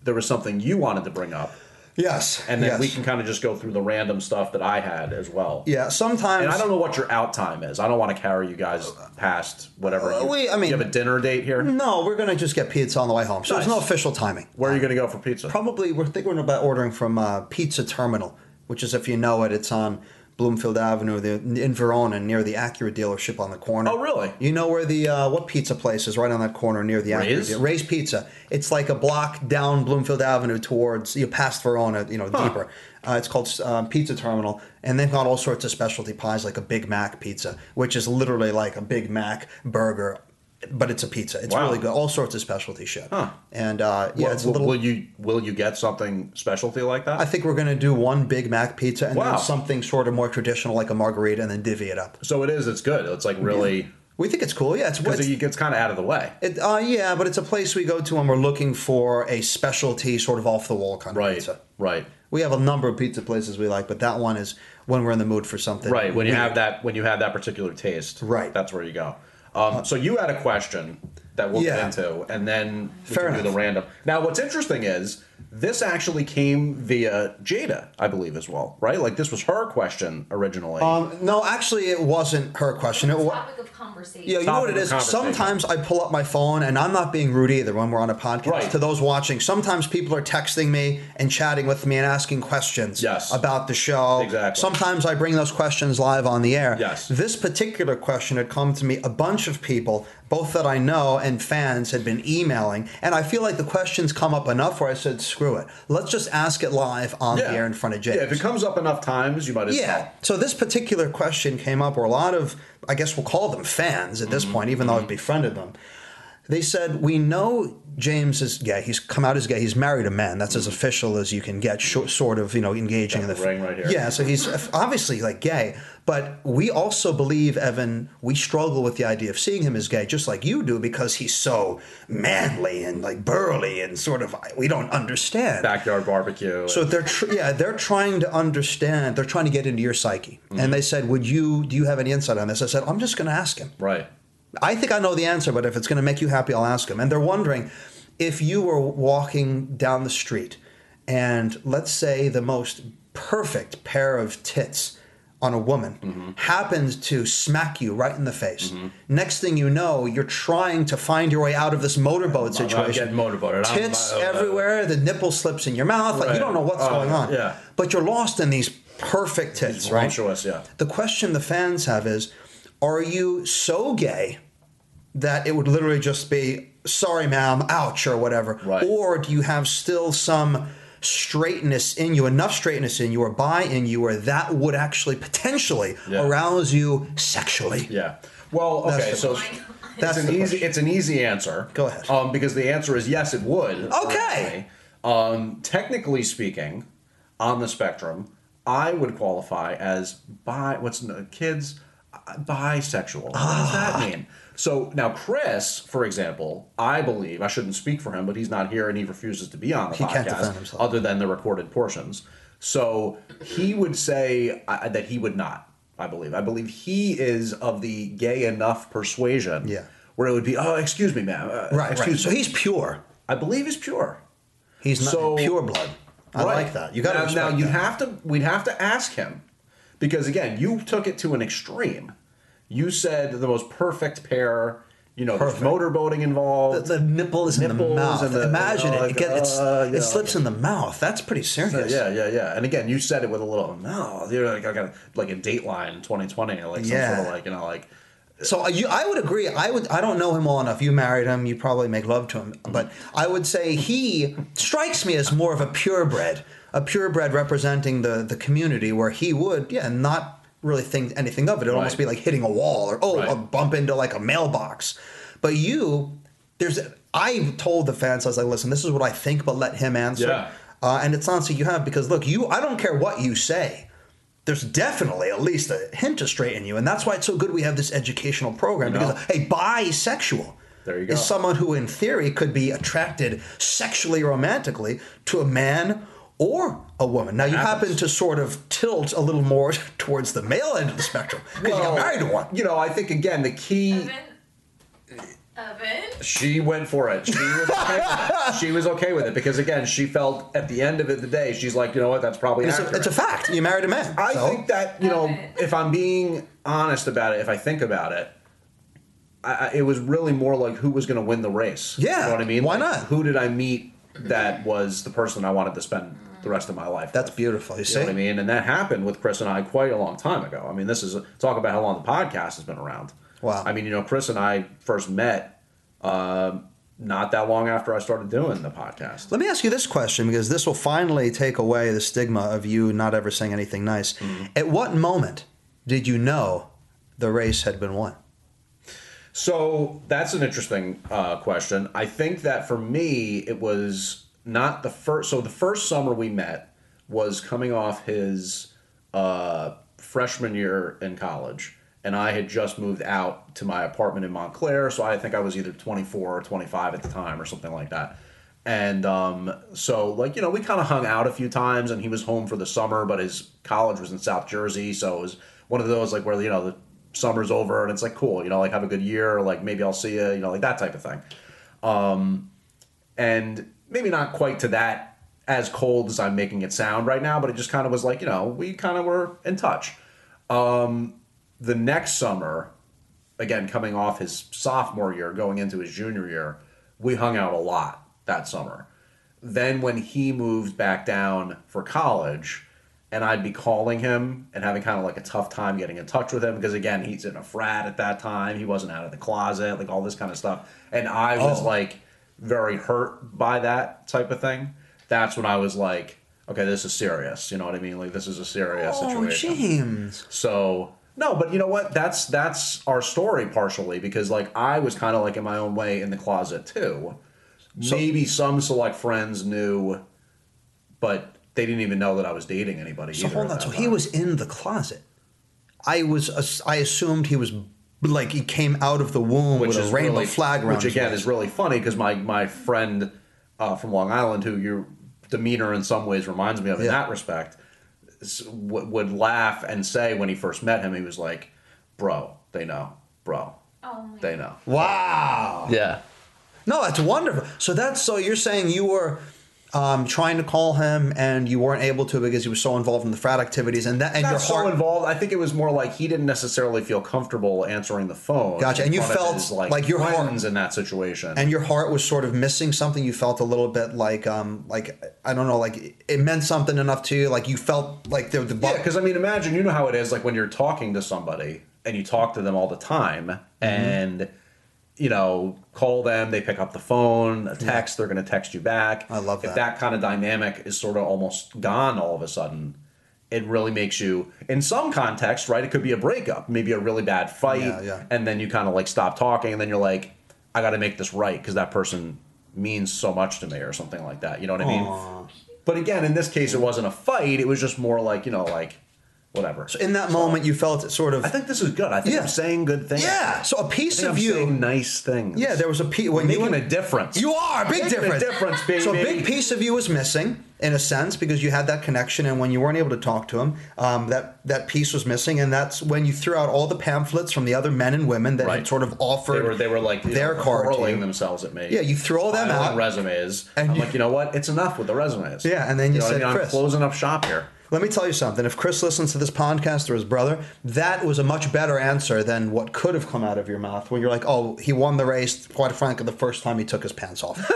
there was something you wanted to bring up. Yes. And then yes. we can kind of just go through the random stuff that I had as well. Yeah, sometimes. And I don't know what your out time is. I don't want to carry you guys past whatever. Uh, we- I mean- you have a dinner date here. No, we're going to just get pizza on the way home. So there's no official timing. Where are you going to go for pizza? Probably, we're thinking about ordering from uh, Pizza Terminal, which is, if you know it, it's on Bloomfield Avenue the, in Verona near the Acura dealership on the corner. Oh, really? You know where the, uh, what pizza place is right on that corner near the Acura Ray's? deal- Ray's Pizza. It's like a block down Bloomfield Avenue towards, you know, past Verona, you know, Huh. deeper. Uh, it's called uh, Pizza Terminal, and they've got all sorts of specialty pies, like a Big Mac pizza, which is literally like a Big Mac burger, but it's a pizza. It's Wow. really good. All sorts of specialty shit. Huh. And uh, yeah, Will- it's a little. will you will you get something specialty like that? I think we're going to do one Big Mac pizza and Wow. then something sort of more traditional like a margherita and then divvy it up. so it is. It's good. It's like really We think it's cool. Yeah, it's, because it gets kind of out of the way. it, uh, yeah, but it's a place we go to when we're looking for a specialty sort of off the wall kind of Right. pizza. Right. We have a number of pizza places we like, but that one is when we're in the mood for something. Right. When you weird. have that when you have that particular taste. Right. That's where you go. Um, so you had a question that we'll Yeah. get into, and then we Fair can do the random. Now, what's interesting is this actually came via Jada, I believe, as well, right? Like this was her question originally. Um, no, actually, it wasn't her question. It was. Topic of conversation. Yeah, you know what Topic it of is. conversation. Sometimes I pull up my phone, and I'm not being rude either when we're on a podcast. Right. To those watching, sometimes people are texting me and chatting with me and asking questions Yes. about the show. Exactly. Sometimes I bring those questions live on the air. Yes. This particular question had come to me. A bunch of people, both that I know and fans, had been emailing, and I feel like the questions come up enough where I said, "Screw it, let's just ask it live on the air in front of James." Yeah, if it comes up enough times, you might as Yeah. well. So this particular question came up, where a lot of, I guess we'll call them fans at this Mm-hmm. point, even though I've befriended them. They said, "We know James is gay. He's come out as gay. He's married a man. That's as official as you can get. Short, sort of, you know, engaging in the the ring right here. Yeah. So he's obviously like gay, but we also believe Evan. We struggle with the idea of seeing him as gay, just like you do, because he's so manly and like burly and sort of. We don't understand. Backyard barbecue. So they're tr- yeah they're trying to understand. They're trying to get into your psyche, Mm-hmm. and they said, "Would you? Do you have any insight on this?" I said, "I'm just going to ask him. right. I think I know the answer, but if it's going to make you happy, I'll ask him." And they're wondering if you were walking down the street, and let's say the most perfect pair of tits on a woman Mm-hmm. happened to smack you right in the face. Next thing you know, you're trying to find your way out of this motorboat I'm situation. motorboated. I'm- Tits uh, uh, everywhere, the nipple slips in your mouth. Like you don't know what's Oh, going on. yeah. But you're lost in these perfect tits, right? Yeah. The question the fans have is Are you so gay that it would literally just be, sorry, ma'am, ouch, or whatever? Right. Or do you have still some straightness in you, enough straightness in you, or bi in you, or that would actually potentially Yeah. arouse you sexually? Yeah. Well, okay, the so question. That's an easy question. it's an easy answer. Go ahead. Um, because the answer is yes, it would. Okay. Um, technically speaking, on the spectrum, I would qualify as bi. What's the kids? Bisexual. What does that mean? So now, Chris, for example, I believe I shouldn't speak for him, but he's not here and he refuses to be on the He podcast, can't defend himself. other than the recorded portions. So he would say uh, that he would not. I believe. I believe he is of the gay enough persuasion. Yeah. Where it would be, oh, excuse me, ma'am. Uh, Right, excuse right. So he's pure. I believe he's pure. He's not So- pure blood. I Right. like that. You got to now, now you have to. We'd have to ask him because again, you took it to an extreme. You said the most perfect pair. You know, there's Perfect. motorboating involved. The, the nipple is in the mouth. the- Imagine you know, it. It, get, like, it's, uh, it know, slips in the mouth. That's pretty serious. Yeah, yeah, yeah. And again, you said it with a little no. You're like I got like a Dateline 2020, like some Yeah. sort of like you know like So uh, you, I would agree. I would. I don't know him well enough. You married him. You probably make love to him. But I would say he strikes me as more of a purebred, a purebred representing the the community, where he would, yeah, not really think anything of it. It'd almost be like hitting a wall or oh, Right. a bump into like a mailbox. But you, there's. I told the fans, I was like, listen, this is what I think, but let him answer. Yeah. Uh, and it's honestly you have because look, you. I don't care what you say there's definitely at least a hint of straight in you. And that's why it's so good we have this educational program. You Because know. a bisexual There you go. is someone who, in theory, could be attracted sexually romantically to a man or a woman. Now, you happen to sort of tilt a little more towards the male end of the spectrum because you got married to one. You know, I think again the key. Evan. She went for it. She was okay with it. She was okay with it because again, she felt at the end of it the day, she's like, you know what, that's probably It's a, it's a fact. You married a man. I so- think that you know, if I'm being honest about it, if I think about it, I, I, it was really more like who was going to win the race. Yeah, you know what I mean. why Like, not? Who did I meet that was the person I wanted to spend the rest of my life? That's with? beautiful. You You see? know what I mean? And that happened with Chris and I quite a long time ago. I mean, this is talk about how long the podcast has been around. Wow. I mean, you know, Chris and I first met um, not that long after I started doing the podcast. Let me ask you this question because this will finally take away the stigma of you not ever saying anything nice. Mm-hmm. At what moment did you know the race had been won? So that's an interesting uh, question. I think that for me, it was not the first. So the first summer we met was coming off his uh, freshman year in college, and I had just moved out to my apartment in Montclair. So I think I was either 24 or 25 at the time, or something like that. And um, so, like you know, we kind of hung out a few times, and he was home for the summer, but his college was in South Jersey, so it was one of those like where you know the summer's over and it's like cool, you know, like have a good year, like maybe I'll see you, you know, like that type of thing. Um, and maybe not quite to that as cold as I'm making it sound right now, but it just kind of was like, you know, we kind of were in touch. Um, the next summer, again, coming off his sophomore year, going into his junior year, we hung out a lot that summer. Then when he moved back down for college, and I'd be calling him and having kind of like a tough time getting in touch with him because again, he's in a frat at that time. He wasn't out of the closet, like all this kind of stuff. And I was Oh. like very hurt by that type of thing. That's when I was like, okay, this is serious. You know what I mean? Like this is a serious Oh, situation. James. So no, but you know what? That's that's our story partially because like I was kind of like in my own way in the closet too. Maybe some select friends knew, but they didn't even know that I was dating anybody. So hold on. that So he was in the closet. I was. I assumed he was like he came out of the womb with a rainbow really, flag around. which again waist. is really funny because my my friend uh, from Long Island, who your demeanor in some ways reminds me of in Yeah. that respect, s- would, would laugh and say when he first met him, he was like, "Bro, they know, bro, Oh my they know." Wow. Yeah. No, that's wonderful. So that's so you're saying you were um, trying to call him and you weren't able to because he was so involved in the frat activities and that and Not your so heart. involved. I think it was more like he didn't necessarily feel comfortable answering the phone. Gotcha. And you felt his, like, like your heart- in that situation. and your heart was sort of missing something. You felt a little bit like, um, like I don't know, like it meant something enough to you. Like you felt like the the Yeah, because I mean, imagine you know how it is like when you're talking to somebody and you talk to them all the time, Mm-hmm. and you know, call them, they pick up the phone, a text, they're going to text you back. I love that. If that. kind of dynamic is sort of almost gone all of a sudden, it really makes you, in some context, right? It could be a breakup, maybe a really bad fight, Yeah, yeah. and then you kind of like stop talking, and then you're like, I got to make this right because that person means so much to me, or something like that. You know what I mean? But again, in this case, it wasn't a fight. It was just more like you know, like whatever. So in that moment, you felt it sort of. I think this is good. I think Yeah. I'm saying good things. Yeah. So a piece of I'm you. saying nice things. Yeah, there was a piece when you making went- a difference. You are a big Making difference. A difference, baby. So a big piece of you was missing in a sense because you had that connection, and when you weren't able to talk to him, um, that that piece was missing, and that's when you threw out all the pamphlets from the other men and women that had sort of offered They were they were like their know, card you. themselves at me. Yeah, you threw all them out. resumes. And I'm you- like, you know what? It's enough with the resumes. Yeah, and then you know what said, I mean? Chris. I'm closing up shop here. Let me tell you something. If Chris listens to this podcast or his brother, that was a much better answer than what could have come out of your mouth when you're like, oh, he won the race, quite frankly, the first time he took his pants off.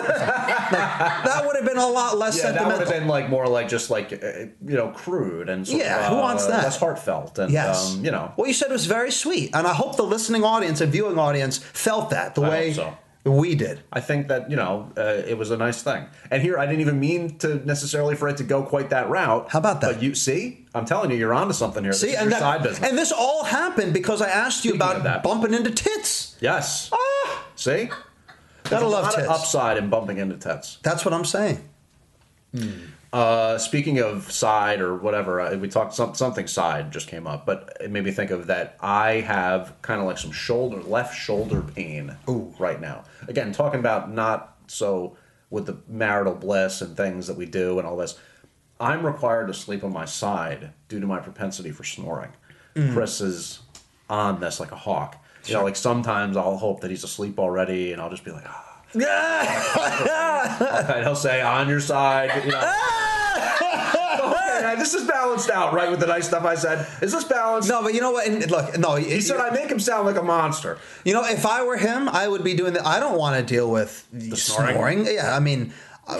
Like, that would have been a lot less Yeah, that would sentimental. have been like more like just like uh, you know crude and sort Yeah, of, who wants uh, that? less heartfelt and yes. um, you know What you said was very sweet. And I hope the listening audience and viewing audience felt that the I way hope we did. I think that you know uh, it was a nice thing. And here, I didn't even mean to necessarily for it to go quite that route. How about that? But you see, I'm telling you, you're onto something here. This See, is and, that- side business. and this all happened because I asked you about that. bumping into tits. yes. Ah, See, There's a love lot of tits. upside in bumping into tits. That's what I'm saying. Uh, speaking of side or whatever, uh, we talked some, something side just came up, but it made me think of that. I have kind of like some shoulder, left shoulder pain right now. Again, talking about not so with the marital bliss and things that we do and all this. I'm required to sleep on my side due to my propensity for snoring. Mm. Chris is on this like a hawk. You know, like sometimes I'll hope that he's asleep already, and I'll just be like, ah. And he'll say, on your side, you know. okay, this is balanced out, right? With the nice stuff I said. Is this balanced? No, but you know what? And look, no. He said I make him sound like a monster. You know, if I were him, I would be doing that. I don't want to deal with snoring? snoring. Yeah, I mean,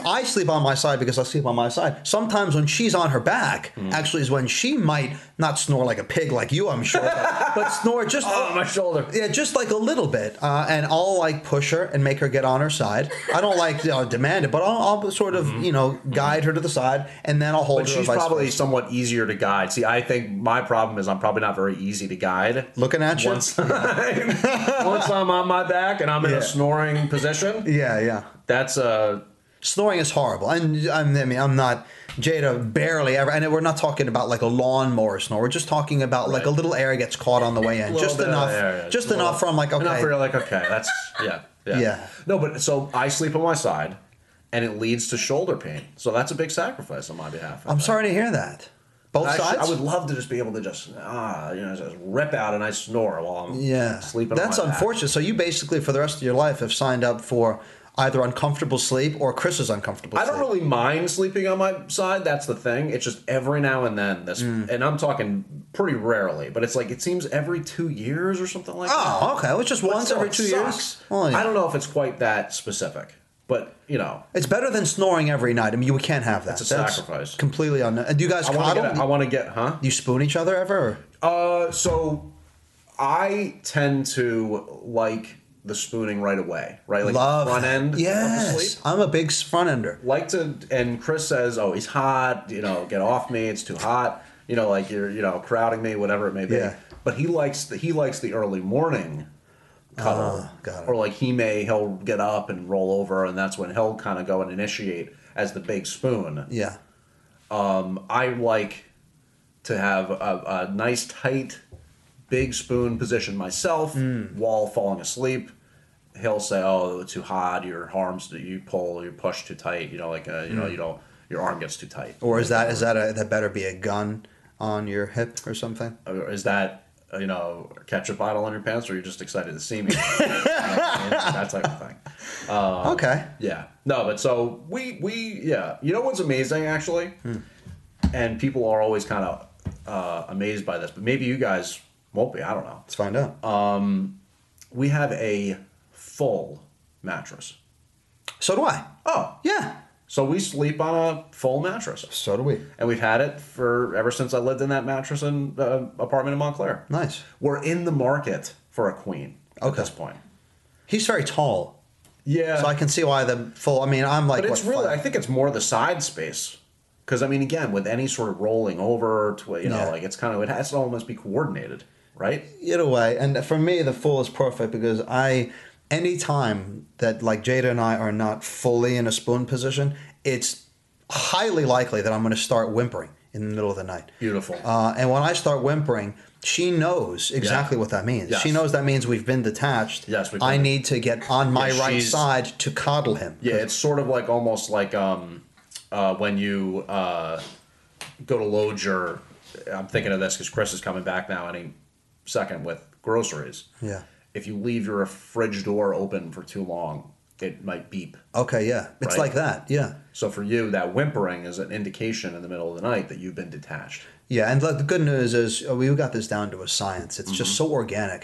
I sleep on my side because I sleep on my side. Sometimes when she's on her back, Hmm. actually, is when she might not snore like a pig like you, I'm sure, but, but snore just Oh, my shoulder. Yeah, just like a little bit, uh, and I'll like push her and make her get on her side. I don't like you know, demand it, but I'll, I'll sort of you know guide her to the side, and then I'll hold But her. she's probably somewhat easier to guide. See, I think my problem is I'm probably not very easy to guide. looking at you. Once, once I'm on my back and I'm in a snoring position, Yeah, yeah. that's uh Snoring is horrible, and I'm, mean, I'm not Jada. Barely ever, and we're not talking about like a lawnmower snore. We're just talking about like a little air gets caught on the way in, just enough, air, yeah. just Little- enough from like okay, enough where like, okay, that's yeah, yeah, Yeah. No, but so I sleep on my side, and it leads to shoulder pain. So that's a big sacrifice on my behalf. I I'm think. sorry to hear that. Both Actually, sides. I would love to just be able to just ah, you know, just rip out and I snore while I'm yeah, sleeping. that's my back. unfortunate. So you basically, for the rest of your life, have signed up for either uncomfortable sleep or Chris's uncomfortable. I sleep. don't really mind sleeping on my side. That's the thing. It's just every now and then this, Mm. and I'm talking pretty rarely, but it's like it seems every two years or something like that. Oh, okay. Well, it's just But once still, every it two sucks. years. Well, yeah. I don't know if it's quite that specific, but you know, It's better than snoring every night. I mean, you can't have that. It's a sacrifice. Completely on. And do you guys I want to get. I want to get. Huh? you spoon each other ever? Or? Uh, so I tend to like the spooning right away, right? Like Love front end Yes. I'm a big front ender. like to and Chris says, "Oh, he's hot, you know, get off me, it's too hot." You know, like you're, you know, crowding me, whatever it may be. Yeah. But he likes the he likes the early morning cuddle. It. Or like he may he'll get up and roll over and that's when he'll kind of go and initiate as the big spoon. Yeah. Um, I like to have a, a nice tight big spoon position myself Mm. while falling asleep. He'll say, "Oh, it's too hot. Your arms, you pull, you push too tight. You know, like uh, you know, Mm. you don't, your arm gets too tight." Or is that is that a, that better be a gun on your hip or something? Or is that uh, you know ketchup bottle on your pants, or you're just excited to see me? that type of thing. Uh, okay. Yeah. No, but so we we yeah. You know what's amazing actually, Hmm. and people are always kind of uh, amazed by this, but maybe you guys won't be. I don't know. Let's find out. Um, we have a full mattress. so do I. Oh, Yeah. so we sleep on a full mattress, So do we. and we've had it for ever since I lived in that mattress in uh, apartment in Montclair. Nice. We're in the market for a queen at Okay. this point. He's very tall, Yeah, so I can see why the full. I mean, I'm like. but it's what, really five- I think it's more the side space because I mean again with any sort of rolling over to you know Yeah. like it's kind of it has to almost be coordinated, right? Either way, and for me, the full is perfect because I, any time that like Jada and I are not fully in a spoon position, it's highly likely that I'm going to start whimpering in the middle of the night. Beautiful. Uh, and when I start whimpering, she knows exactly Yeah. what that means. Yes. She knows that means we've been detached. Yes, we've I been- need to get on my Yeah, right side to coddle him. Yeah, it's sort of like almost like um, uh, when you uh, go to load your. I'm thinking of this because Chris is coming back now any second with groceries. Yeah. If you leave your fridge door open for too long, it might beep. Okay. Yeah. It's Right. like that. Yeah. So for you, that whimpering is an indication in the middle of the night that you've been detached. Yeah, and the the good news is uh, we got this down to a science. It's just Mm-hmm. so organic.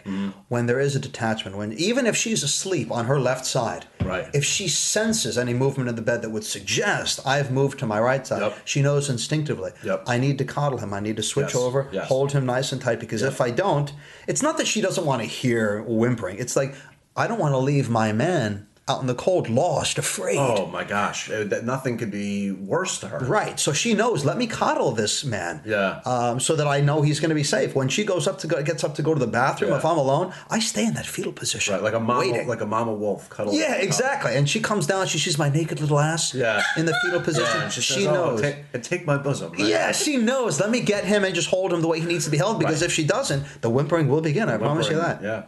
When there is a detachment, when even if she's asleep on her left side, Right. if she senses any movement in the bed that would suggest I've moved to my right side, Yep. she knows instinctively. Yep. I need to coddle him. I need to switch Yes, over, yes. hold him nice and tight. Because if I don't, it's not that she doesn't want to hear whimpering. It's like I don't want to leave my man out in the cold, lost, afraid. Oh my gosh, uh, that nothing could be worse to her. Right. So she knows. Let me coddle this man. Yeah. Um, so that I know he's going to be safe. When she goes up to go, gets up to go to the bathroom, Yeah. if I'm alone, I stay in that fetal position. Right, like a mama, waiting. like a mama wolf cuddle. yeah, exactly. And she comes down. She sees my naked little ass. Yeah. In the fetal position. Yeah, she, she says, "Oh, knows. take, and take my bosom. right? yeah, she knows. Let me get him and just hold him the way he needs to be held. Because Right. if she doesn't, the whimpering will begin. I promise you that. Yeah,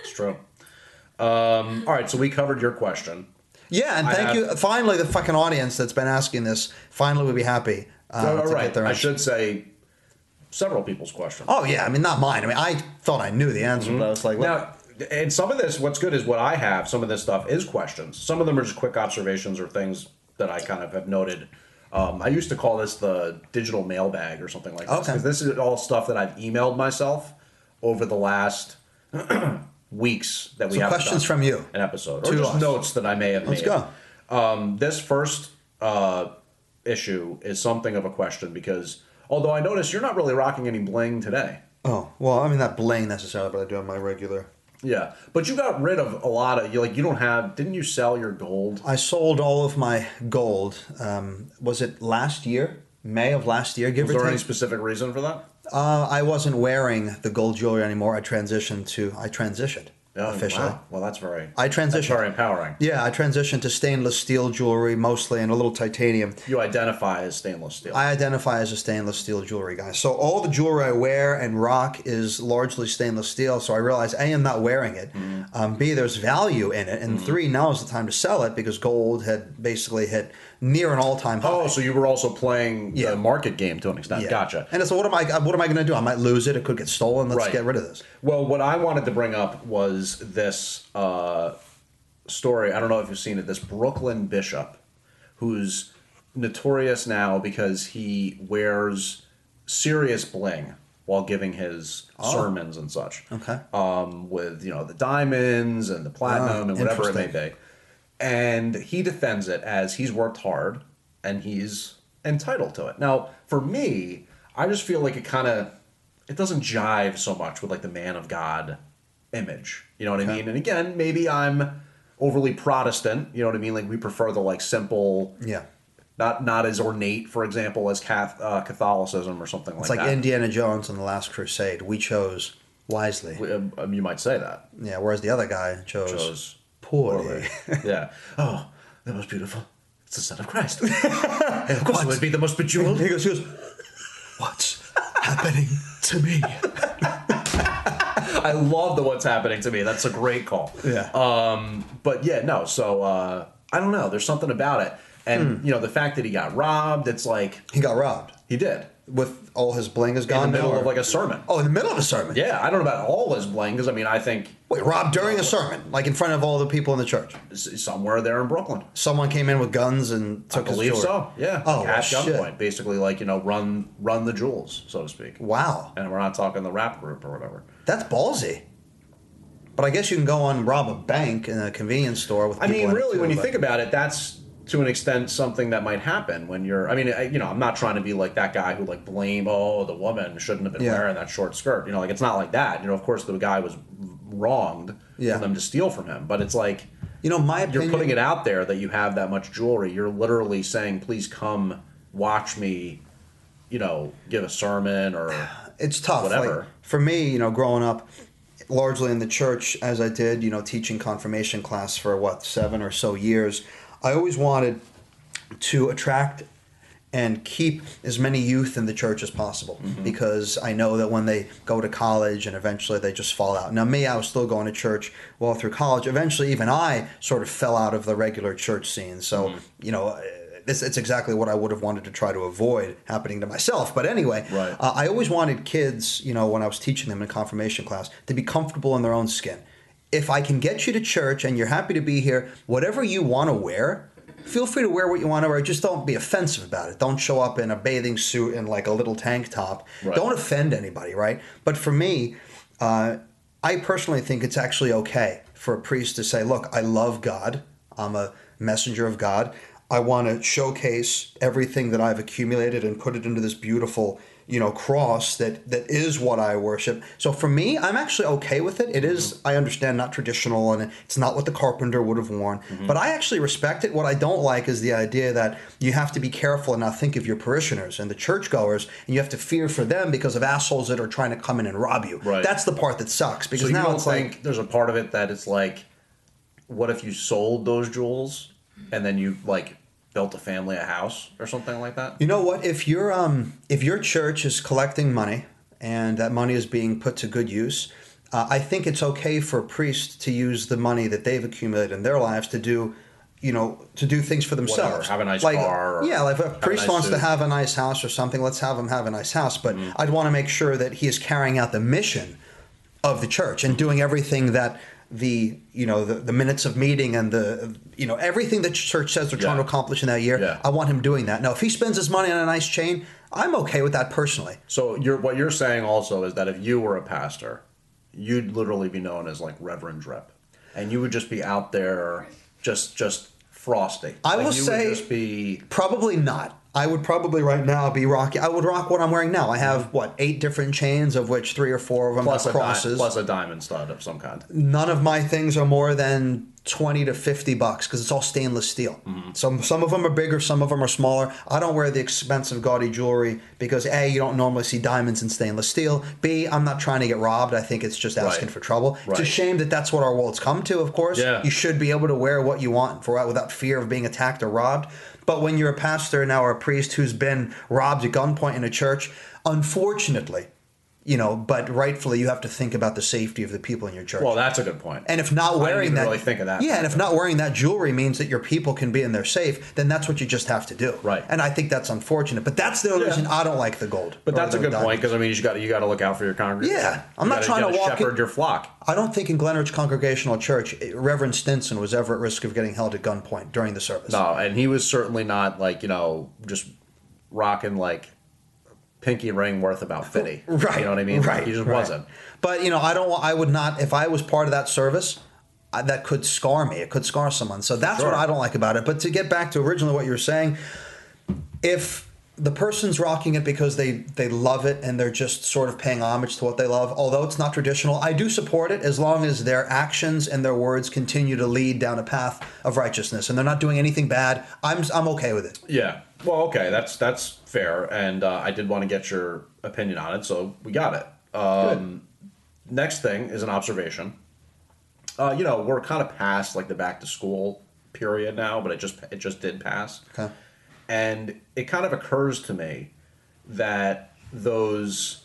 it's true. Um, all right, so we covered your question. Yeah, and thank have- you. Finally, the fucking audience that's been asking this finally will be happy uh, all to right, I should say, several people's questions. Oh yeah, I mean not mine. I mean I thought I knew the answer, but I was like, look, Now, and some of this, what's good is what I have. Some of this stuff is questions. Some of them are just quick observations or things that I kind of have noted. Um, I used to call this the digital mailbag or something like this. Okay. 'cause this is all stuff that I've emailed myself over the last weeks that we So have questions from you. an episode or just us. notes that I may have Let's made. go. Um, this first uh, issue is something of a question because although I notice you're not really rocking any bling today. oh well, I mean not bling necessarily, but I do have my regular. Yeah, but you got rid of a lot of you. Like you don't have. Didn't you sell your gold? I sold all of my gold. Um, was it last year? May of last year, give Was or there take. any specific reason for that? Uh, I wasn't wearing the gold jewelry anymore. I transitioned to I transitioned officially. Wow. Well, that's very. I That's transitioned. very empowering. Yeah, I transitioned to stainless steel jewelry mostly and a little titanium. You identify as stainless steel. I identify as a stainless steel jewelry guy. So all the jewelry I wear and rock is largely stainless steel. So I realize A, I'm not wearing it. Mm-hmm. Um, B, there's value in it. And three, now is the time to sell it because gold had basically hit near an all-time high. oh, so you were also playing Yeah. the market game to an extent. Yeah. Gotcha. And so what am I? What am I going to do? I might lose it. It could get stolen. Let's Right. get rid of this. Well, what I wanted to bring up was this uh, story. I don't know if you've seen it. This Brooklyn bishop, who's notorious now because he wears serious bling while giving his Oh. sermons and such. Okay. Um, with you know the diamonds and the platinum Ah, and whatever it may be, and he defends it as he's worked hard and he's entitled to it. Now, for me, I just feel like it kind of it doesn't jive so much with like the man of God image. You know what I mean? And again, maybe I'm overly Protestant. You know what I mean? Like we prefer the like simple, Yeah. not not as ornate, for example, as Cath- uh, Catholicism or something like, It's like, that. It's like. Indiana Jones and the Last Crusade. We chose wisely. Um, you might say that. Yeah. Whereas the other guy chose, Chose poorly. yeah. Oh, the most beautiful. It's the Son of Christ. of course, it would be the most bejeweled. he goes, he goes, what's happening to me? I love the what's happening to me. That's a great call. Yeah. Um, but yeah, no. So uh, I don't know. There's something about it, and Hmm. you know, the fact that he got robbed. It's like He got robbed he did with all his bling is gone. in the middle now, of like a sermon. oh, in the middle of a sermon. Yeah, I don't know about all his bling because I mean, I think Wait, robbed during a sermon, like in front of all the people in the church. somewhere there in Brooklyn. Someone came in with guns and I took his believe jewelry. so. Yeah. Oh, well, at shit. gunpoint, basically, like you know, run run the jewels, so to speak. Wow, And we're not talking the rap group or whatever. that's ballsy. But I guess you can go on and rob a bank in a convenience store with. I mean, really, too, when you think about it, that's to an extent something that might happen when you're. I mean, I, you know, I'm not trying to be like that guy who like blame. Oh, the woman shouldn't have been Yeah. wearing that short skirt. You know, like it's not like that. You know, of course, the guy was wronged Yeah. for them to steal from him, but it's like you know, my opinion. you're putting it out there that you have that much jewelry. You're literally saying, "Please come watch me." You know, give a sermon or it's tough. Whatever. Like, for me, you know, growing up largely in the church as I did, you know, teaching confirmation class for what seven or so years, I always wanted to attract and keep as many youth in the church as possible because I know that when they go to college and eventually they just fall out. Now, me, I was still going to church well through college. Eventually, even I sort of fell out of the regular church scene. So, you know, it's, it's exactly what I would have wanted to try to avoid happening to myself. But anyway, Right. uh, I always wanted kids, you know, when I was teaching them in confirmation class, to be comfortable in their own skin. If I can get you to church and you're happy to be here, whatever you want to wear, feel free to wear what you want to wear. Just don't be offensive about it. Don't show up in a bathing suit and like a little tank top. Right. Don't offend anybody, right? But for me, uh, I personally think it's actually okay for a priest to say, look, I love God. I'm a messenger of God. I want to showcase everything that I've accumulated and put it into this beautiful, you know, cross that that is what I worship. So for me, I'm actually okay with it. It is, mm-hmm. I understand, not traditional and it's not what the carpenter would have worn, mm-hmm. but I actually respect it. What I don't like is the idea that you have to be careful and not think of your parishioners and the churchgoers, and you have to fear for them because of assholes that are trying to come in and rob you. Right. That's the part that sucks because so you now don't it's think like there's a part of it that it's like, what if you sold those jewels and then you like built a family a house or something like that? You know what? If your um, if your church is collecting money and that money is being put to good use, uh, I think it's okay for a priest to use the money that they've accumulated in their lives to do, you know, to do things for themselves. have a nice like, car or yeah, like if a have a priest nice wants to have a nice house or something, let's have him have a nice house. But Mm-hmm. I'd want to make sure that he is carrying out the mission of the church and doing everything that the you know the, the minutes of meeting and the you know everything that church says they're trying to accomplish in that year. Yeah. I want him doing that. Now, if he spends his money on a nice chain, I'm okay with that personally. So you're what you're saying also is that if you were a pastor, you'd literally be known as like Reverend Drip, and you would just be out there just just frosty. I Like, will you say- would just be Probably not. I would probably right now be rocking. I would rock what I'm wearing now. I have what eight different chains, of which three or four of them plus a, di- crosses. plus a diamond stud of some kind. None of my things are more than twenty to fifty bucks because it's all stainless steel. Mm-hmm. Some some of them are bigger, some of them are smaller. I don't wear the expensive gaudy jewelry because a you don't normally see diamonds in stainless steel. B I'm not trying to get robbed. I think it's just asking Right. for trouble. It's a shame that that's what our world's come to. Of course, Yeah. you should be able to wear what you want for without fear of being attacked or robbed. But when you're a pastor now or a priest who's been robbed at gunpoint in a church, unfortunately, you know, but rightfully you have to think about the safety of the people in your church. Well, that's a good point. And if not wearing that, really think of that. Yeah, and if not wearing that jewelry means that your people can be in there safe, then that's what you just have to do. Right. And I think that's unfortunate. But that's the only Yeah. reason I don't like the gold. But that's a good diamond. point because I mean you got you got to look out for your congregation. Yeah, I'm You not gotta- trying to walk shepherd in- your flock. I don't think in Glen Ridge Congregational Church, eh, Reverend Stinson was ever at risk of getting held at gunpoint during the service. No, and he was certainly not like you know just rocking like pinky ring worth about fifty. Right. You know what I mean? Right. he just right. wasn't. But you know, I don't. I would not. If I was part of that service, I, that could scar me. It could scar someone. So that's Sure. what I don't like about it. But to get back to originally what you were saying, if the person's rocking it because they they love it and they're just sort of paying homage to what they love, although it's not traditional, I do support it as long as their actions and their words continue to lead down a path of righteousness and they're not doing anything bad. I'm I'm okay with it. Yeah. Well, okay, that's that's fair, and uh, I did want to get your opinion on it, so we got it. Um, next thing is an observation. Uh, you know, we're kind of past like the back to school period now, but it just it just did pass. Okay. And it kind of occurs to me that those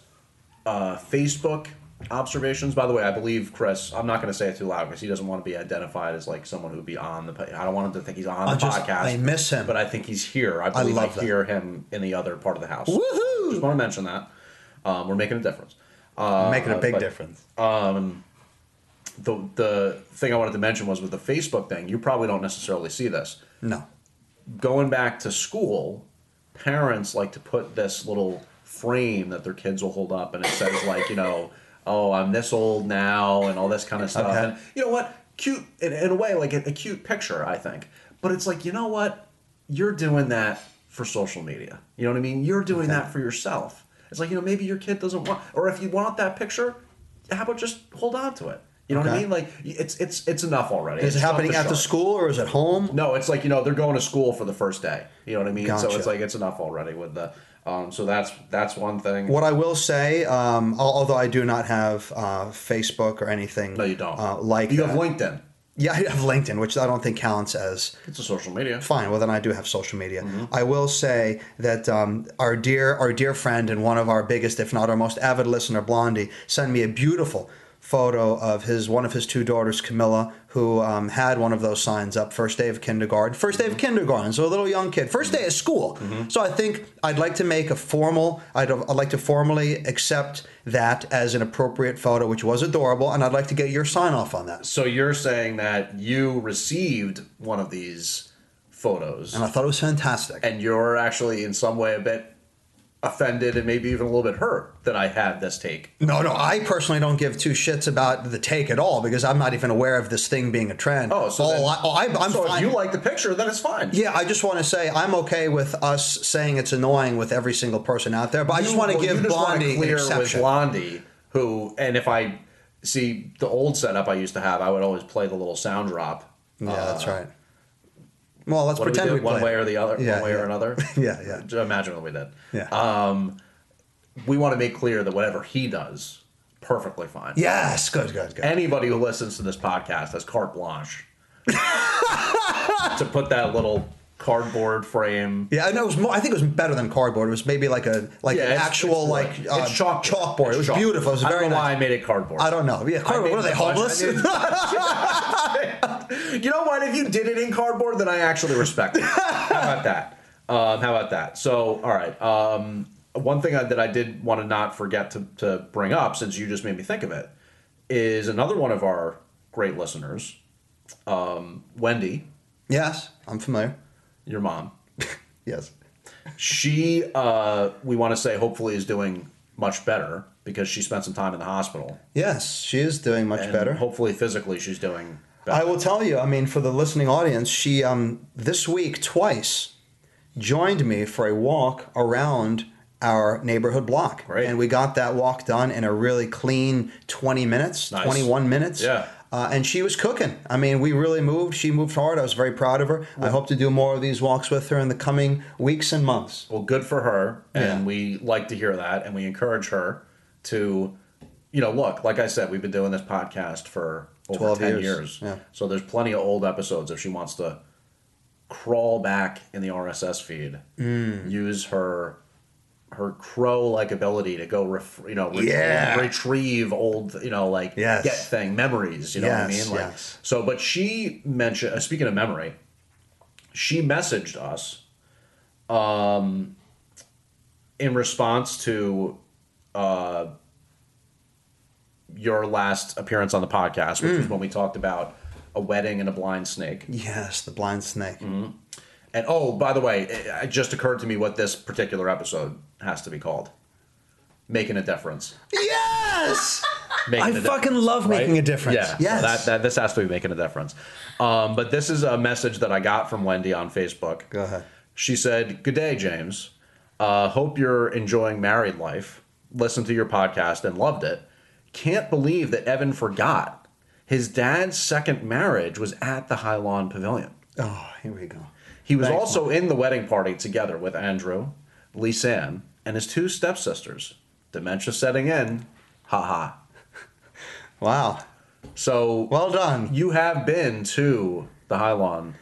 uh, Facebook observations, by the way, I believe Chris, I'm not going to say it too loud because he doesn't want to be identified as like someone who would be on the, I don't want him to think he's on I the just- podcast. I miss him. But I think he's here. I believe I, that. hear him in the other part of the house. Woohoo! Just want to mention that. Um, we're making a difference. Uh, Making a big but- difference. um, the the thing I wanted to mention was with the Facebook thing. You probably don't necessarily see this. No. Going back to school, parents like to put this little frame that their kids will hold up, and it says like you know, oh, I'm this old now, and all this kind of stuff. Okay. And you know what? Cute in, in a way, like a, a cute picture, I think. But it's like you know what? You're doing that for social media. You know what I mean? You're doing that for yourself. It's like you know maybe your kid doesn't want, or if you want that picture, how about just hold on to it? You know what I mean? Like it's it's it's enough already. Is it It's happening the at the school or is it home? No, it's like you know they're going to school for the first day. You know what I mean? So it's like it's enough already with the. Um, so that's that's one thing. What I will say, um, although I do not have uh, Facebook or anything, No, you don't. Uh, like you that. have LinkedIn. Yeah, I have LinkedIn, which I don't think counts as It's a social media. fine. Well, then I do have social media. Mm-hmm. I will say that um, our dear, our dear friend and one of our biggest, if not our most avid listener, Blondie, sent me a beautiful photo of his one of his two daughters, Camilla, who um, had one of those signs up. First day of kindergarten. First day of kindergarten. So a little young kid. First day of school. So I think I'd like to make a formal. I'd, I'd like to formally accept that as an appropriate photo, which was adorable, and I'd like to get your sign off on that. So you're saying that you received one of these photos, And I thought it was fantastic. and you're actually in some way a bit offended and maybe even a little bit hurt that I had this take. No, no, I personally don't give two shits about the take at all because I'm not even aware of this thing being a trend. Oh, so then- I, oh, I'm so fine. if you like the picture, then it's fine. yeah, I just want to say I'm okay with us saying it's annoying with every single person out there, but I just want to well, give you Blondie an clear with. Blondie, who, and if I see the old setup I used to have, I would always play the little sound drop. yeah, that's uh, right. Well, let's What pretend we we. One way or the other. Yeah, one way yeah. or another. Yeah, yeah. Just Imagine what we did. Yeah. Um, we want to make clear that whatever he does, perfectly fine. Yes, good, good, good. Anybody who listens to this podcast has carte blanche to put that little cardboard frame. Yeah, I know it was more. I think it was better than cardboard. It was maybe like a like Yeah, an it's- actual it's like uh, It's chalk- chalkboard. it was chalk. beautiful. It was I very don't know why. I made it cardboard. I don't know. Yeah, cardboard. What are they homeless? You know what? If you did it in cardboard, then I actually respect it. How about that? Um, how about that? So, all right. Um, one thing I, that I did want to not forget to, to bring up, since you just made me think of it, is another one of our great listeners, um, Wendy, yes, I'm familiar. Your mom. Yes. She, uh, we want to say, hopefully, is doing much better because she spent some time in the hospital. Yes, she is doing much And better. Hopefully, physically, she's doing better. I will tell you. I mean, for the listening audience, she um this week twice joined me for a walk around our neighborhood block, Great. and we got that walk done in a really clean 20 minutes, Nice. 21 minutes. Yeah. Uh, and she was cooking. I mean, we really moved. She moved hard. I was very proud of her. I hope to do more of these walks with her in the coming weeks and months. Well, good for her, and Yeah. we like to hear that, and we encourage her to, you know, look. Like I said, we've been doing this podcast for over 12 ten years, years, yeah. so there's plenty of old episodes if she wants to crawl back in the RSS feed, Mm. use her her crow-like ability to go, ref, you know, re- Yeah. retrieve old, you know, like Yes. get thing memories. You know what I mean? Like, yes. So, but she mentioned. Uh, speaking of memory, she messaged us um, in response to uh, your last appearance on the podcast, which was Mm. when we talked about a wedding and a blind snake. Yes, the blind snake. Mm-hmm. And oh, by the way, it, it just occurred to me what this particular episode has to be called: "Making a Difference." Yes. Making I a Di- fucking love making a difference. Yeah, so Yes. that, that this has to be making a difference. Um, but this is a message that I got from Wendy on Facebook. Go ahead. She said, Good day, James. Uh, hope you're enjoying married life. Listened to your podcast and loved it. Can't believe that Evan forgot. His dad's second marriage was at the Highlawn Pavilion. Oh, here we go. He was Thanks, also in the wedding party together with Andrew, Lisanne, and his two stepsisters. Dementia setting in. Ha ha. Wow. So well done. You have been to the Highlawn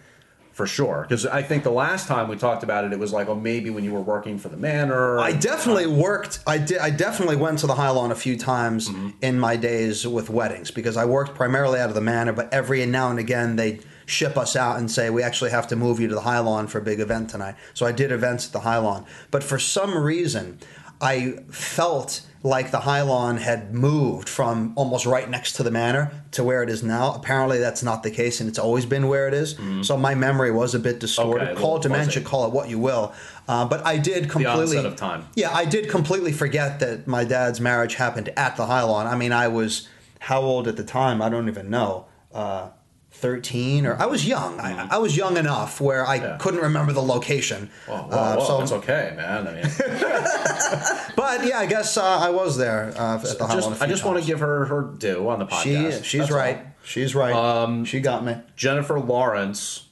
for sure. Because I think the last time we talked about it, it was like, oh, maybe when you were working for the manor. I definitely worked. I did. I definitely went to the Highlawn a few times Mm-hmm. in my days with weddings because I worked primarily out of the manor. But every now and again, they ship us out and say we actually have to move you to the Highlawn for a big event tonight. So I did events at the Highlawn. But for some reason, I felt like the Highlawn had moved from almost right next to the manor to where it is now. Apparently, that's not the case, and it's always been where it is. So my memory was a bit distorted. Mm-hmm. Okay, call it dementia, call it what you will. Uh, but I did completely onset of time. yeah, I did completely forget that my dad's marriage happened at the Highlawn. I mean, I was how old at the time? I don't even know. Uh, 13 or I was young. I, I was young enough where I couldn't remember the location. Whoa, whoa, Uh, whoa, so- it's okay, man. I mean, But yeah, I guess uh, I was there uh, at the just, I just want to give her her due on the She, podcast. she's That's right. all. She's right. Um, she got me. Jennifer Lawrence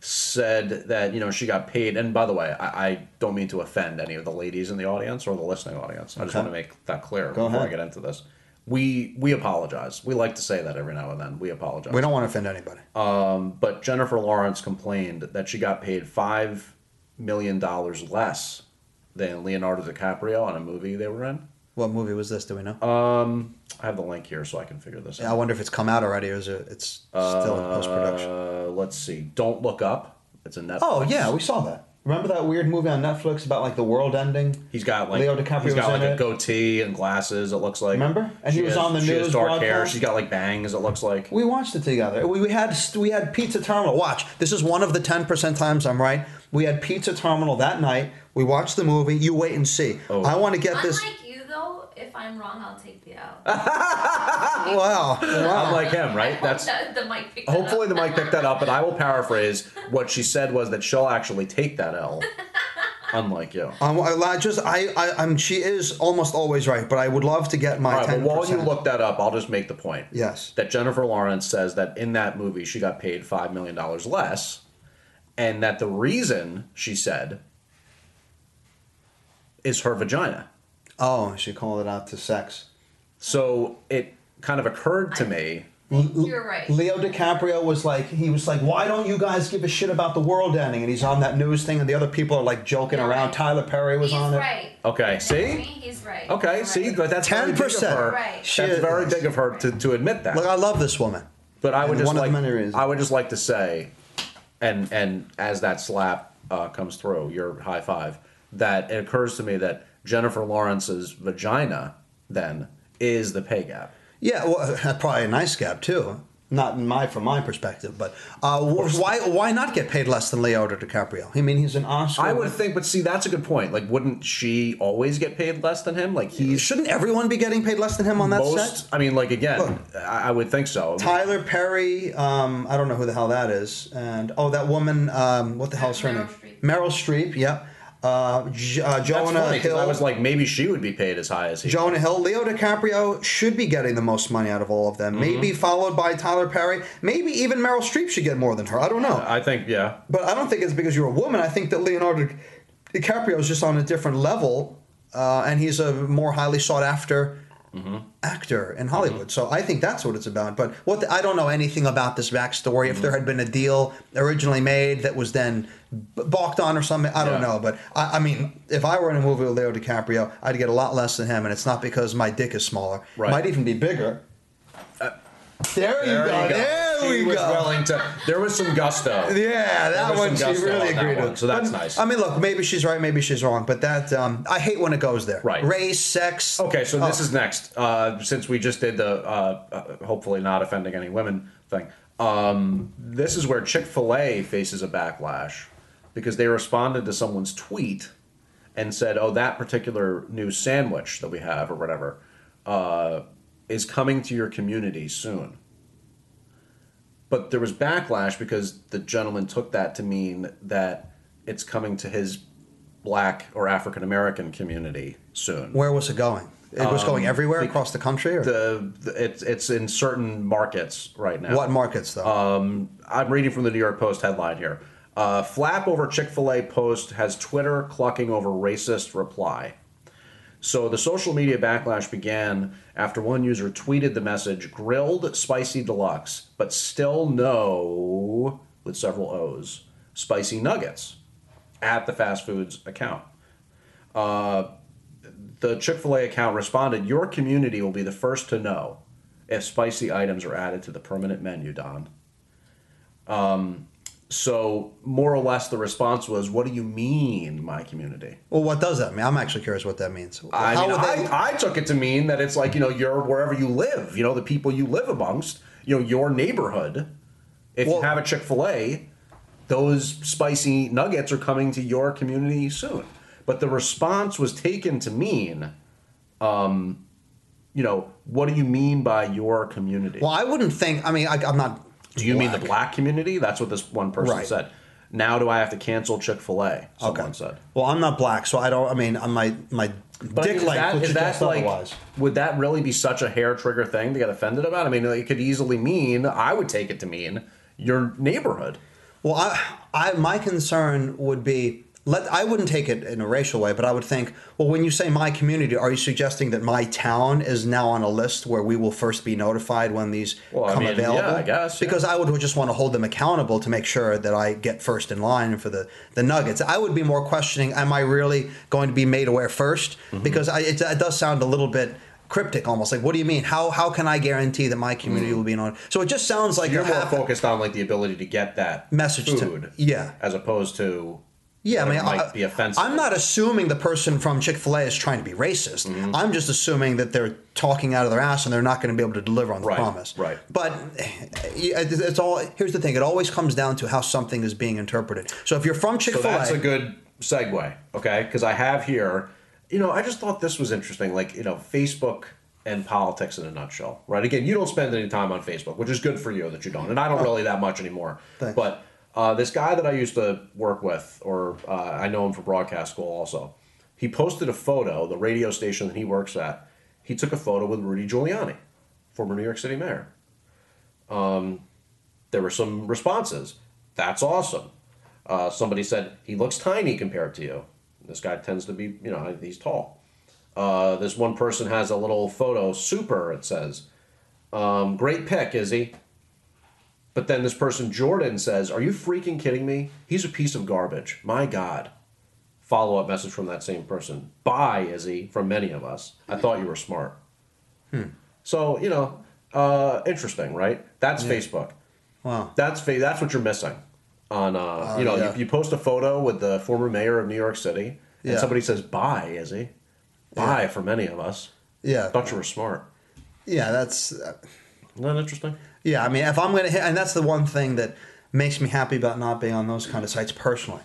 said that you know she got paid. And by the way, I, I don't mean to offend any of the ladies in the audience or the listening audience. I just Okay. want to make that clear Go before I get into this. We we apologize. We like to say that every now and then. We apologize. We don't want to offend anybody. Um, but Jennifer Lawrence complained that she got paid five million dollars less than Leonardo DiCaprio on a movie they were in. What movie was this? Do we know? Um, I have the link here so I can figure this out. Yeah, I wonder if it's come out already or is it it's still in post production. Uh, let's see. Don't look up. It's a Netflix. Oh yeah, we saw that. Remember that weird movie on Netflix about like the world ending? He's got like Leo DiCaprio he's got like a it. goatee and glasses. It looks like. Remember? And She he was has- on the she has news dark hair. broadcast. She's got like bangs. It looks like. We watched it together. We, we had we had Pizza Terminal. Watch. This is one of the ten percent times I'm right. We had Pizza Terminal that night. We watched the movie. You wait and see. Oh. I want to get this. Unlike you though, if I'm wrong, I'll take the L. Wow. I'm like him, right? That's the, the mic picked that hopefully up. the mic picked that up. But I will paraphrase what she said was that she'll actually take that L, unlike you. Um, I, I just I, I I'm she is almost always right, but I would love to get my All right, but ten while you look that up, I'll just make the point. Yes. That Jennifer Lawrence says that in that movie she got paid five million dollars less, and that the reason she said is her vagina. Oh, she called it out to sex. So it kind of occurred to me L- You're right. Leo DiCaprio was like, he was like, why don't you guys give a shit about the world ending? And he's on that news thing, and the other people are like joking You're around. right. Tyler Perry was He's on it. right. Okay, see? He's right. Okay, You're see, right. but that's very big of 10%. her. Right. She That's is- very big of her to, to admit that. Look, I love this woman. But I would And just one of like the many reasons. I would just like to say, and and as that slap uh, comes through, your high five, that it occurs to me that Jennifer Lawrence's vagina then is the pay gap. Yeah, well, probably a nice gap too. Not in my from my perspective, but uh, why why not get paid less than Leonardo DiCaprio? I mean, he's an Oscar. I would think, but see, that's a good point. Like, wouldn't she always get paid less than him? Like, he's shouldn't everyone be getting paid less than him on that most. set? I mean, like again, I, I would think so. Tyler Perry, um, I don't know who the hell that is, and oh, that woman, um, what the hell's her Meryl name? Streep. Meryl Streep. Yep. Uh, J- uh, That's Jonah funny, Hill. I was like, maybe she would be paid as high as he. Jonah Hill, Leo DiCaprio should be getting the most money out of all of them. Mm-hmm. Maybe followed by Tyler Perry. Maybe even Meryl Streep should get more than her. I don't know. I think, yeah. But I don't think it's because you're a woman. I think that Leonardo DiCaprio is just on a different level, uh, and he's a more highly sought after actor in Hollywood. Mm-hmm. So I think that's what it's about. But what the, I don't know anything about this backstory. If mm-hmm. there had been a deal originally made that was then balked on or something, I don't Yeah. know. But I, I mean, if I were in a movie with Leo DiCaprio, I'd get a lot less than him, and it's not because my dick is smaller. Right. Might even be bigger. There you There go. you go. There She we was go. willing to. There was some gusto. Yeah, that one she really on agreed one, with. so that's But, nice. I mean, look, maybe she's right, maybe she's wrong, but that um, I hate when it goes there. Right. Race, sex. Okay, so this Oh. is next. Uh, since we just did the uh, uh, hopefully not offending any women thing, um, this is where Chick Fil A faces a backlash because they responded to someone's tweet and said, "Oh, that particular new sandwich that we have or whatever uh, is coming to your community soon." But there was backlash because the gentleman took that to mean that it's coming to his black or African American community soon. Where was it going? It was going everywhere across the country, or Um, The, the it's it's in certain markets right now. what markets though? Um, I'm reading from the New York Post headline here. Uh, flap over Chick Fil A post has Twitter clucking over racist reply. So the social media backlash began after one user tweeted the message "grilled spicy deluxe, but still no with several O's spicy nuggets" at the fast foods account. Uh, the Chick Fil A account responded, "Your community will be the first to know if spicy items are added to the permanent menu, Don." Um, so more or less, the response was, "What do you mean, my community?" well, what does that mean? I'm actually curious what that means. I, How mean, they? I, I took it to mean that it's like you know you're wherever you live, you know the people you live amongst, you know your neighborhood. If you have a Chick Fil A, those spicy nuggets are coming to your community soon. But the response was taken to mean, um, you know, what do you mean by your community? well, I wouldn't think. I mean, I, I'm not. Do you mean the black. black community? That's what this one person Right. said. Now do I have to cancel Chick Fil A? Someone Okay. said. Well, I'm not black, so I don't. I mean, my my But I dick mean, is length that, would that like, otherwise. would that really be such a hair trigger thing to get offended about? I mean, it could easily mean, I would take it to mean your neighborhood. Well, I, I my concern would be let I wouldn't take it in a racial way, but I would think, well, when you say my community, are you suggesting that my town is now on a list where we will first be notified when these Well, I come mean, available? yeah, I guess, yeah. Because I would just want to hold them accountable to make sure that I get first in line for the the nuggets. I would be more questioning: Am I really going to be made aware 1st Mm-hmm. Because I, it, it does sound a little bit. Cryptic, almost like. What do you mean? How how can I guarantee that my community will be on? So it just sounds like Mm. You're more focused on like the ability to get that Message to- food, yeah. as opposed to Yeah, I mean, might I, be offensive. I'm not assuming the person from Chick Fil A is trying to be racist. Mm-hmm. I'm just assuming that they're talking out of their ass and they're not going to be able to deliver on the Right, promise. right. But it's it's all. Here's the thing: it always comes down to how something is being interpreted. So if you're from Chick So Fil that's a A, good segue, okay? Because I have here, you know, I just thought this was interesting. Like, you know, Facebook and politics in a nutshell, right? Again, you don't spend any time on Facebook, which is good for you that you don't, and I don't really that much anymore. Thanks. But uh, this guy that I used to work with, or uh, I know him from broadcast school also, he posted a photo. The radio station that he works at, he took a photo with Rudy Giuliani, former New York City mayor. Um, there were some responses. That's awesome. Uh, somebody said he looks tiny compared to you. This guy tends to be, you know, he's tall. Uh, this one person has a little photo, super, it says. Um, great pick, Izzy. But then this person, Jordan, says, Are you freaking kidding me? He's a piece of garbage. My God. Follow up message from that same person. Bye, Izzy, from many of us. I thought you were smart. Hmm. So, you know, uh, interesting, right? That's Yeah. Facebook. Wow. That's fa- that's what you're missing. On uh, Oh, you know, yeah. you, you post a photo with the former mayor of New York City, and Yeah. somebody says "Bye, Izzy." Bye for many of us. Yeah. Thought you were smart. Yeah, that's. Isn't that interesting? Yeah, I mean, if I'm going to hit, and that's the one thing that makes me happy about not being on those kind of sites personally.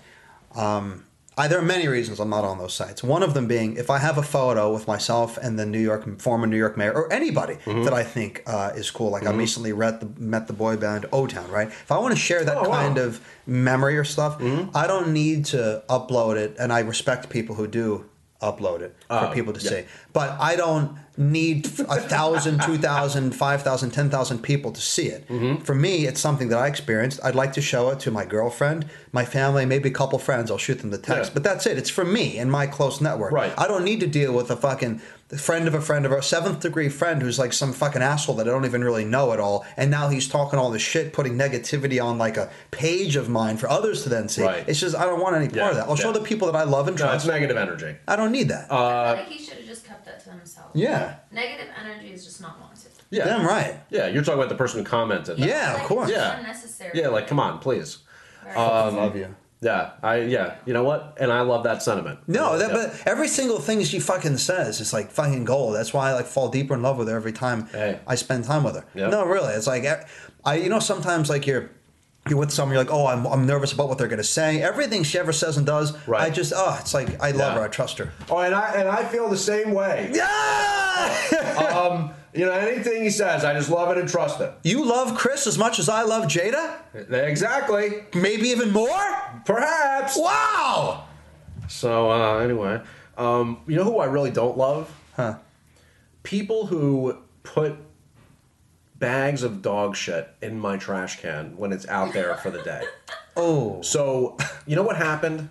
Um, I, there are many reasons I'm not on those sites. One of them being if I have a photo with myself and the New York former New York mayor or anybody Mm-hmm. that I think uh, is cool. Like I Mhm. recently read the, met the boy band O Town, right? If I want to share that Oh, wow. kind of memory or stuff, Mm-hmm. I don't need to upload it, and I respect people who do upload it for Oh, people to yeah. see. But I don't need a thousand, two thousand, five thousand, ten thousand people to see it. Mm-hmm. For me, it's something that I experienced. I'd like to show it to my girlfriend, my family, maybe a couple friends. I'll shoot them the text. Yeah. But that's it. It's for me and my close network. Right. I don't need to deal with a fucking friend of a friend of a seventh degree friend who's like some fucking asshole that I don't even really know at all. And now he's talking all this shit, putting negativity on like a page of mine for others to then see. Right. It's just I don't want any part Yeah, of that. I'll show the people that I love and trust. No, it's negative energy. I don't need that. Uh, like he should have just kept that to himself. Yeah. Negative energy is just not wanted. Yeah, Damn right. Yeah, you're talking about the person who commented. Yeah, of course. Yeah. unnecessary. Yeah, like come on, please. Right. Um, love you. Yeah, I yeah. You know what? And I love that sentiment. No, that, Yeah. but every single thing she fucking says is like fucking gold. That's why I like fall deeper in love with her every time Hey. I spend time with her. Yep. No, really, it's like I, you know, sometimes like you're you're with someone, you're like, oh, I'm, I'm nervous about what they're gonna say. Everything she ever says and does, Right. I just, oh, it's like I love Yeah. her, I trust her. Oh, and I and I feel the same way. Yeah. um, you know, anything he says, I just love it and trust it. you love Chris as much as I love Jada, Exactly. maybe even more. Perhaps. Wow. So uh, anyway, um, you know who I really don't love? Huh. People who put bags of dog shit in my trash can when it's out there for the day. Oh. So you know what happened?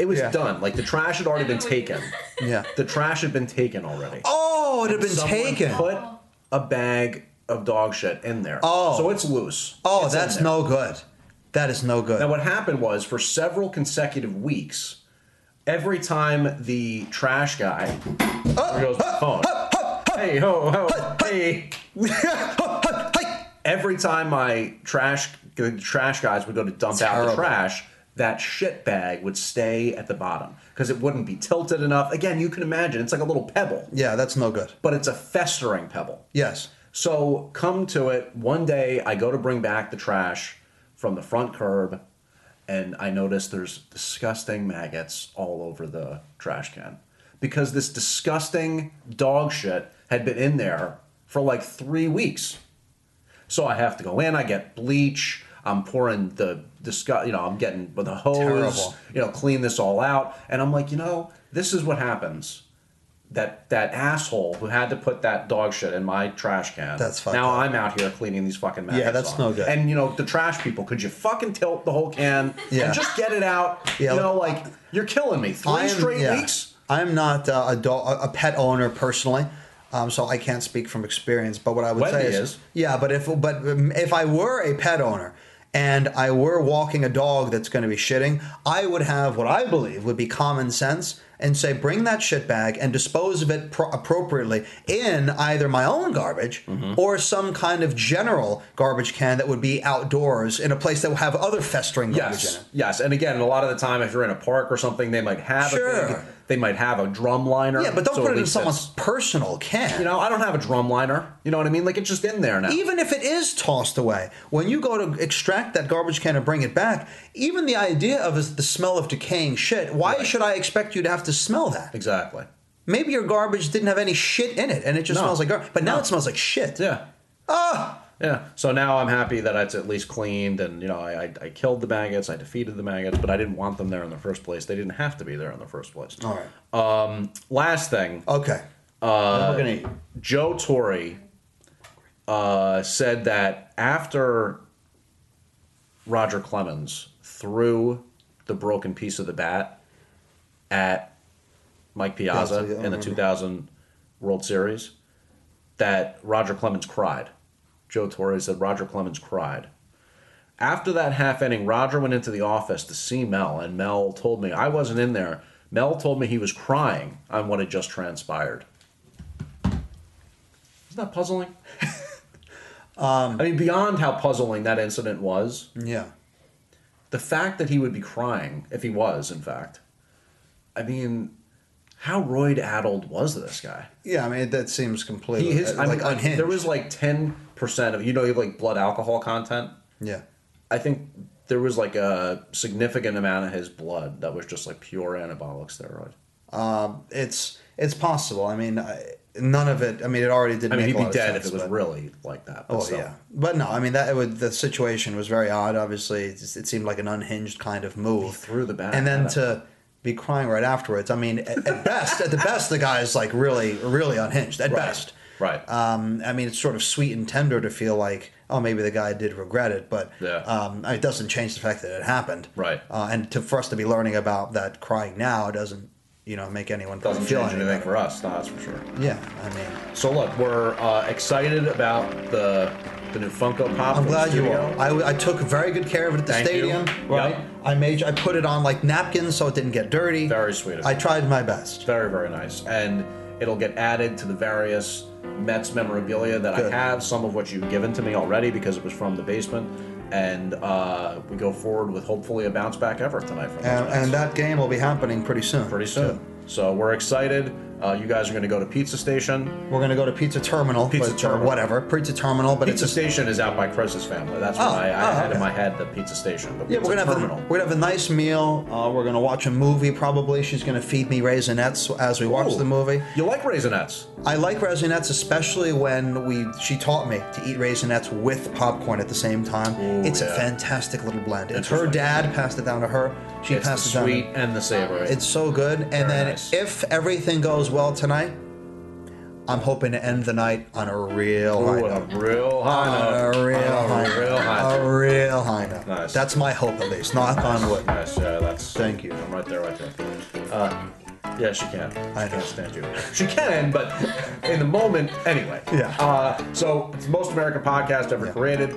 It was Yeah. done. Like the trash had already been taken. Yeah. The trash had been taken already. Oh, Oh, it had been Someone taken. Put a bag of dog shit in there. Oh. So it's loose. Oh, It's in that's there. no good. That is no good. Now, what happened was for several consecutive weeks, every time the trash guy. Oh, There goes the phone. Hey, ho, ho, hey. Every time my trash the trash guys would go to dump out the Terrible. trash, that shit bag would stay at the bottom because it wouldn't be tilted enough. Again, you can imagine it's like a little pebble, Yeah, that's no good. but it's a festering pebble. Yes. So come to it. One day I go to bring back the trash from the front curb, and I notice there's disgusting maggots all over the trash can because this disgusting dog shit had been in there for like three weeks. So I have to go in. I get bleach. I'm pouring the disgust. You know, I'm getting with a hose. Terrible. You know, clean this all out. And I'm like, you know, this is what happens. That that asshole who had to put that dog shit in my trash can. That's fucked Now up. I'm out here cleaning these fucking. Yeah, that's no good. And you know, the trash people, could you fucking tilt the whole can Yeah. and just get it out? Yeah, you know, like you're killing me. Three am- straight yeah. weeks. I'm not uh, a, dog, a pet owner personally, um, so I can't speak from experience. But what I would Wendy say is, is. yeah. But if but if I were a pet owner and I were walking a dog that's going to be shitting, I would have what I believe would be common sense and say, bring that shit bag and dispose of it pro- appropriately in either my own garbage Mm-hmm. or some kind of general garbage can that would be outdoors in a place that will have other festering garbage Yes, in it. yes, and again, a lot of the time, if you're in a park or something, they might have a Sure. big, they might have a drum liner. Yeah, but don't so put it in someone's personal can. You know, I don't have a drum liner. You know what I mean? Like it's just in there now. Even if it is tossed away, when you go to extract that garbage can and bring it back, even the idea of the smell of decaying shit, why should I expect you to have to smell that? exactly. Maybe your garbage didn't have any shit in it and it just No. smells like garbage. But now No. it smells like shit. Yeah. Ah! Yeah. So now I'm happy that it's at least cleaned, and you know, I, I, I killed the maggots, I defeated the maggots, but I didn't want them there in the first place. They didn't have to be there in the first place. All right. Um, last thing, Okay. uh, we're gonna eat. Joe Torre uh, said that after Roger Clemens threw the broken piece of the bat at Mike Piazza yeah, I in the 2000 World Series, that Roger Clemens cried. Joe Torre said Roger Clemens cried. After that half inning, Roger went into the office to see Mel, and Mel told me I wasn't in there. Mel told me he was crying on what had just transpired. Isn't that puzzling? Um, I mean, beyond how puzzling that incident was, Yeah. the fact that he would be crying, if he was, in fact, I mean, how roid addled was this guy? Yeah, I mean that seems completely He is, uh, I mean, unhinged. there was like ten percent of you know, you have like blood alcohol content. yeah. I think there was like a significant amount of his blood that was just like pure anabolic steroid. Um, it's it's possible. I mean, I, none of it. I mean, it already did. I mean, he'd be dead sense, if it was but- really like that. Oh still. yeah, but no, I mean that it would, the situation was very odd. Obviously, it, just- it seemed like an unhinged kind of move. Threw the bat, and then to be crying right afterwards. I mean, at, at best, at the best, the guy is like really, really unhinged. At Right. best, Right. Um, I mean, it's sort of sweet and tender to feel like, oh, maybe the guy did regret it, but Yeah. um, it doesn't change the fact that it happened. Right. Uh, and to, for us to be learning about that crying now doesn't, you know, make anyone Doesn't feel change anything better. for us, no, that's for sure. Yeah, I mean, So look, we're uh, excited about the the new Funko Pop. I'm glad you are. I, I took very good care of it at the Thank you. stadium. Yep. Right. I made I put it on like napkins so it didn't get dirty. Very sweet. Of I you. tried my best. Very, very nice. And it'll get added to the various Mets memorabilia that Good. I have, some of which you've given to me already because it was from the basement. And uh, we go forward with hopefully a bounce back effort tonight from And, and that game will be happening pretty soon. pretty soon. So we're excited. Uh, you guys are going to go to Pizza Station. We're gonna go to Pizza Terminal, Pizza but, Terminal. or whatever. Pizza Terminal, but Pizza it's a, Station is out by Chris's family. That's Oh, why I, I oh, had in my head the Pizza Station. But yeah. Pizza We're gonna have a, we're have a nice meal. Uh, we're gonna watch a movie. Probably she's gonna feed me raisinets as we watch Ooh. the movie. You like Raisinets? I like raisinets, especially when we she taught me to eat raisinets with popcorn at the same time. Ooh, it's a fantastic little blend. It's her dad passed it down to her. She It's the passed it down. sweet and the savory. It's so good. And Very then nice. if everything goes well tonight, I'm hoping to end the night on a real high Ooh, note. a real high note. a real On high a real note. high A real high note. Nice. That's my hope at least. Knock on wood. Nice, yeah, that's. Thank you. I'm right there, right there. Uh, yeah, she can. I can't stand you. She can, but in the moment, anyway. Yeah. Uh, so it's the most American podcast ever Yeah. created.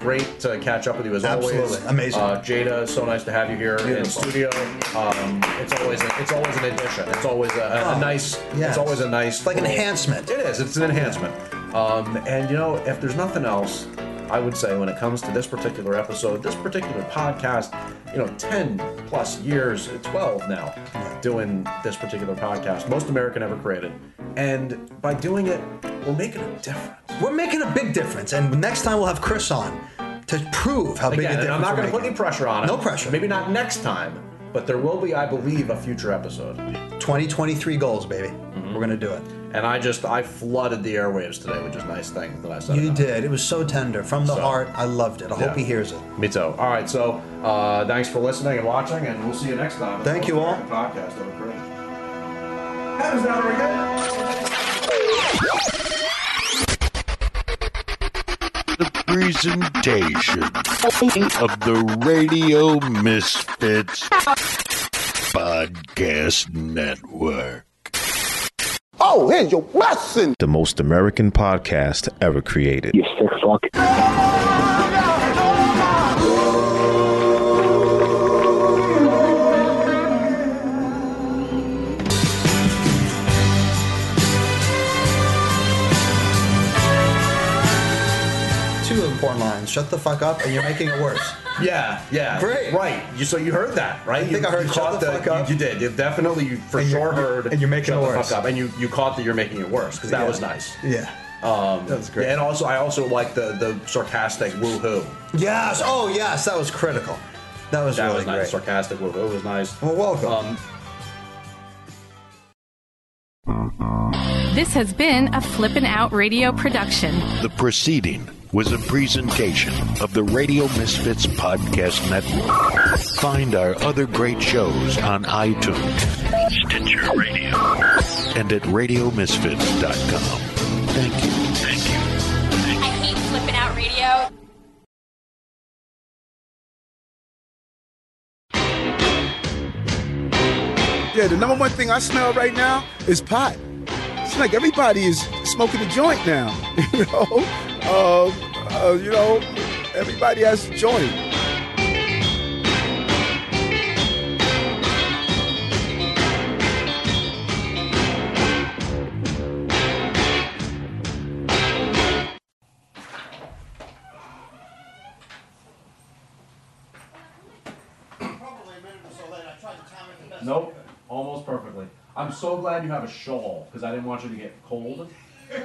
Great to catch up with you as always. Absolutely. Amazing. Uh, Jada, so nice to have you here in Beautiful. studio. Um, it's always a, it's always an addition. It's always a, a, a Oh, nice. yes. It's always a nice. It's like an little- enhancement. It is. It's an enhancement. Um, and you know, if there's nothing else, I would say when it comes to this particular episode, this particular podcast, you know, 10 plus years, 12 now, doing this particular podcast, most American ever created. And by doing it, we're making a difference. We're making a big difference, and next time we'll have Chris on to prove how big a difference I'm not going to put any pressure on it. No pressure. Maybe not next time, but there will be, I believe, a future episode. 2023 goals, baby. We're gonna do it. And I just, I flooded the airwaves today, which is a nice thing that I said. You did. It was so tender from the So- heart. I loved it. I hope he hears it. Me too. All right, so uh, thanks for listening and watching, and we'll see you next time. Thank you all. Podcast over great. That was not very good. The presentation of the Radio Misfits Podcast Network. Oh, here's your blessing. The most American podcast ever created. You sick fuck. Important lines. Shut the fuck up, and you're making it worse. Yeah, yeah. Great. Right. You, so you heard that, right? I think you, I heard you shut caught the fuck up. You, you did. You definitely, you for And sure heard. and you're making shut it the worse. fuck up, and you you caught that you're making it worse because that Yeah. was nice. Yeah. Um, That was great. and also, I also like the the sarcastic woohoo. Yes. Oh, yes. That was critical. That was That really was nice. great. Sarcastic woohoo was nice. Well, welcome. Um, This has been a Flippin' Out Radio production. The proceeding was a presentation of the Radio Misfits Podcast Network. Find our other great shows on iTunes, Stitcher Radio, and at RadioMisfits.com. Thank you. Thank you. I hate flipping out radio. Yeah, the number one thing I smell right now is pot. It's like everybody is smoking a joint now. You know, uh, uh, you know, everybody has a joint. Nope, almost perfectly. I'm so glad you have a shawl because I didn't want you to get cold.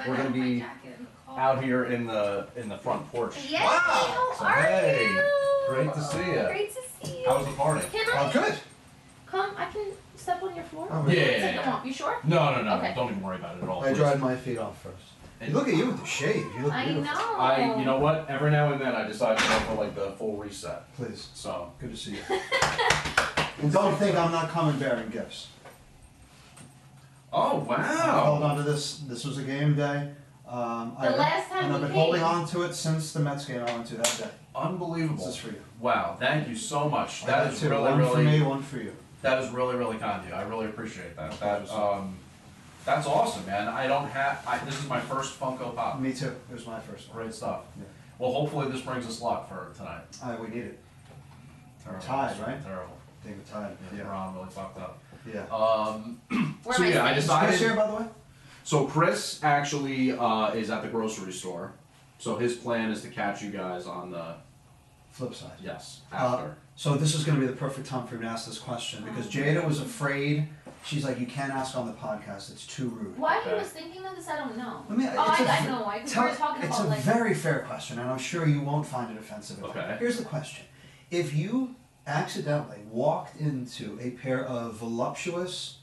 We're gonna be out here in the in the front porch. Yay! How So, are hey, you? great to see you. Great to see you. How was the party? Can I? Oh, good. Come, I can step on your floor. Oh, Yeah, yeah, Take yeah. them off. You sure? No, no, no, Okay. Don't even worry about it at all. I please. dried my feet off first. And- look at you with the shave. You look I beautiful. know. I, you know what? Every now and then I decide to go for like the full reset. Please. So Good to see you. and don't think I'm not coming bearing gifts. Oh I wow! held on to this. This was a game day. Um, The I, last time and I've we been holding came. on to it since the Mets game I went to that day. Unbelievable. This is for you. Wow, thank you so much. I That got is two. really, one really. for me, one for you. That is really, really kind of you. I really appreciate that. That um, that's awesome, man. I don't have. I, this is my first Funko Pop. Me too. It was my first one. Great stuff. Yeah. Well, hopefully this brings us luck for tonight. Uh, we need it. Terrible. tied, right? Terrible. I think we're tied. Yeah, Yeah. Ron really fucked up. Yeah. Um, Where so am I yeah, I sitting? Is decided. Chris here, by the way? So Chris actually uh, is at the grocery store. So his plan is to catch you guys on the Flip side. yes Uh, after. so this is going to be the perfect time for me to ask this question because Jada was afraid. She's like, you can't ask on the podcast. It's too rude. Why he Okay. was thinking of this, I don't know. Let me, oh, it's I, a I know why. Because tell- we were talking it's about a like. very fair question, and I'm sure you won't find it offensive. Okay. Here's the question: If you accidentally walked into a pair of voluptuous,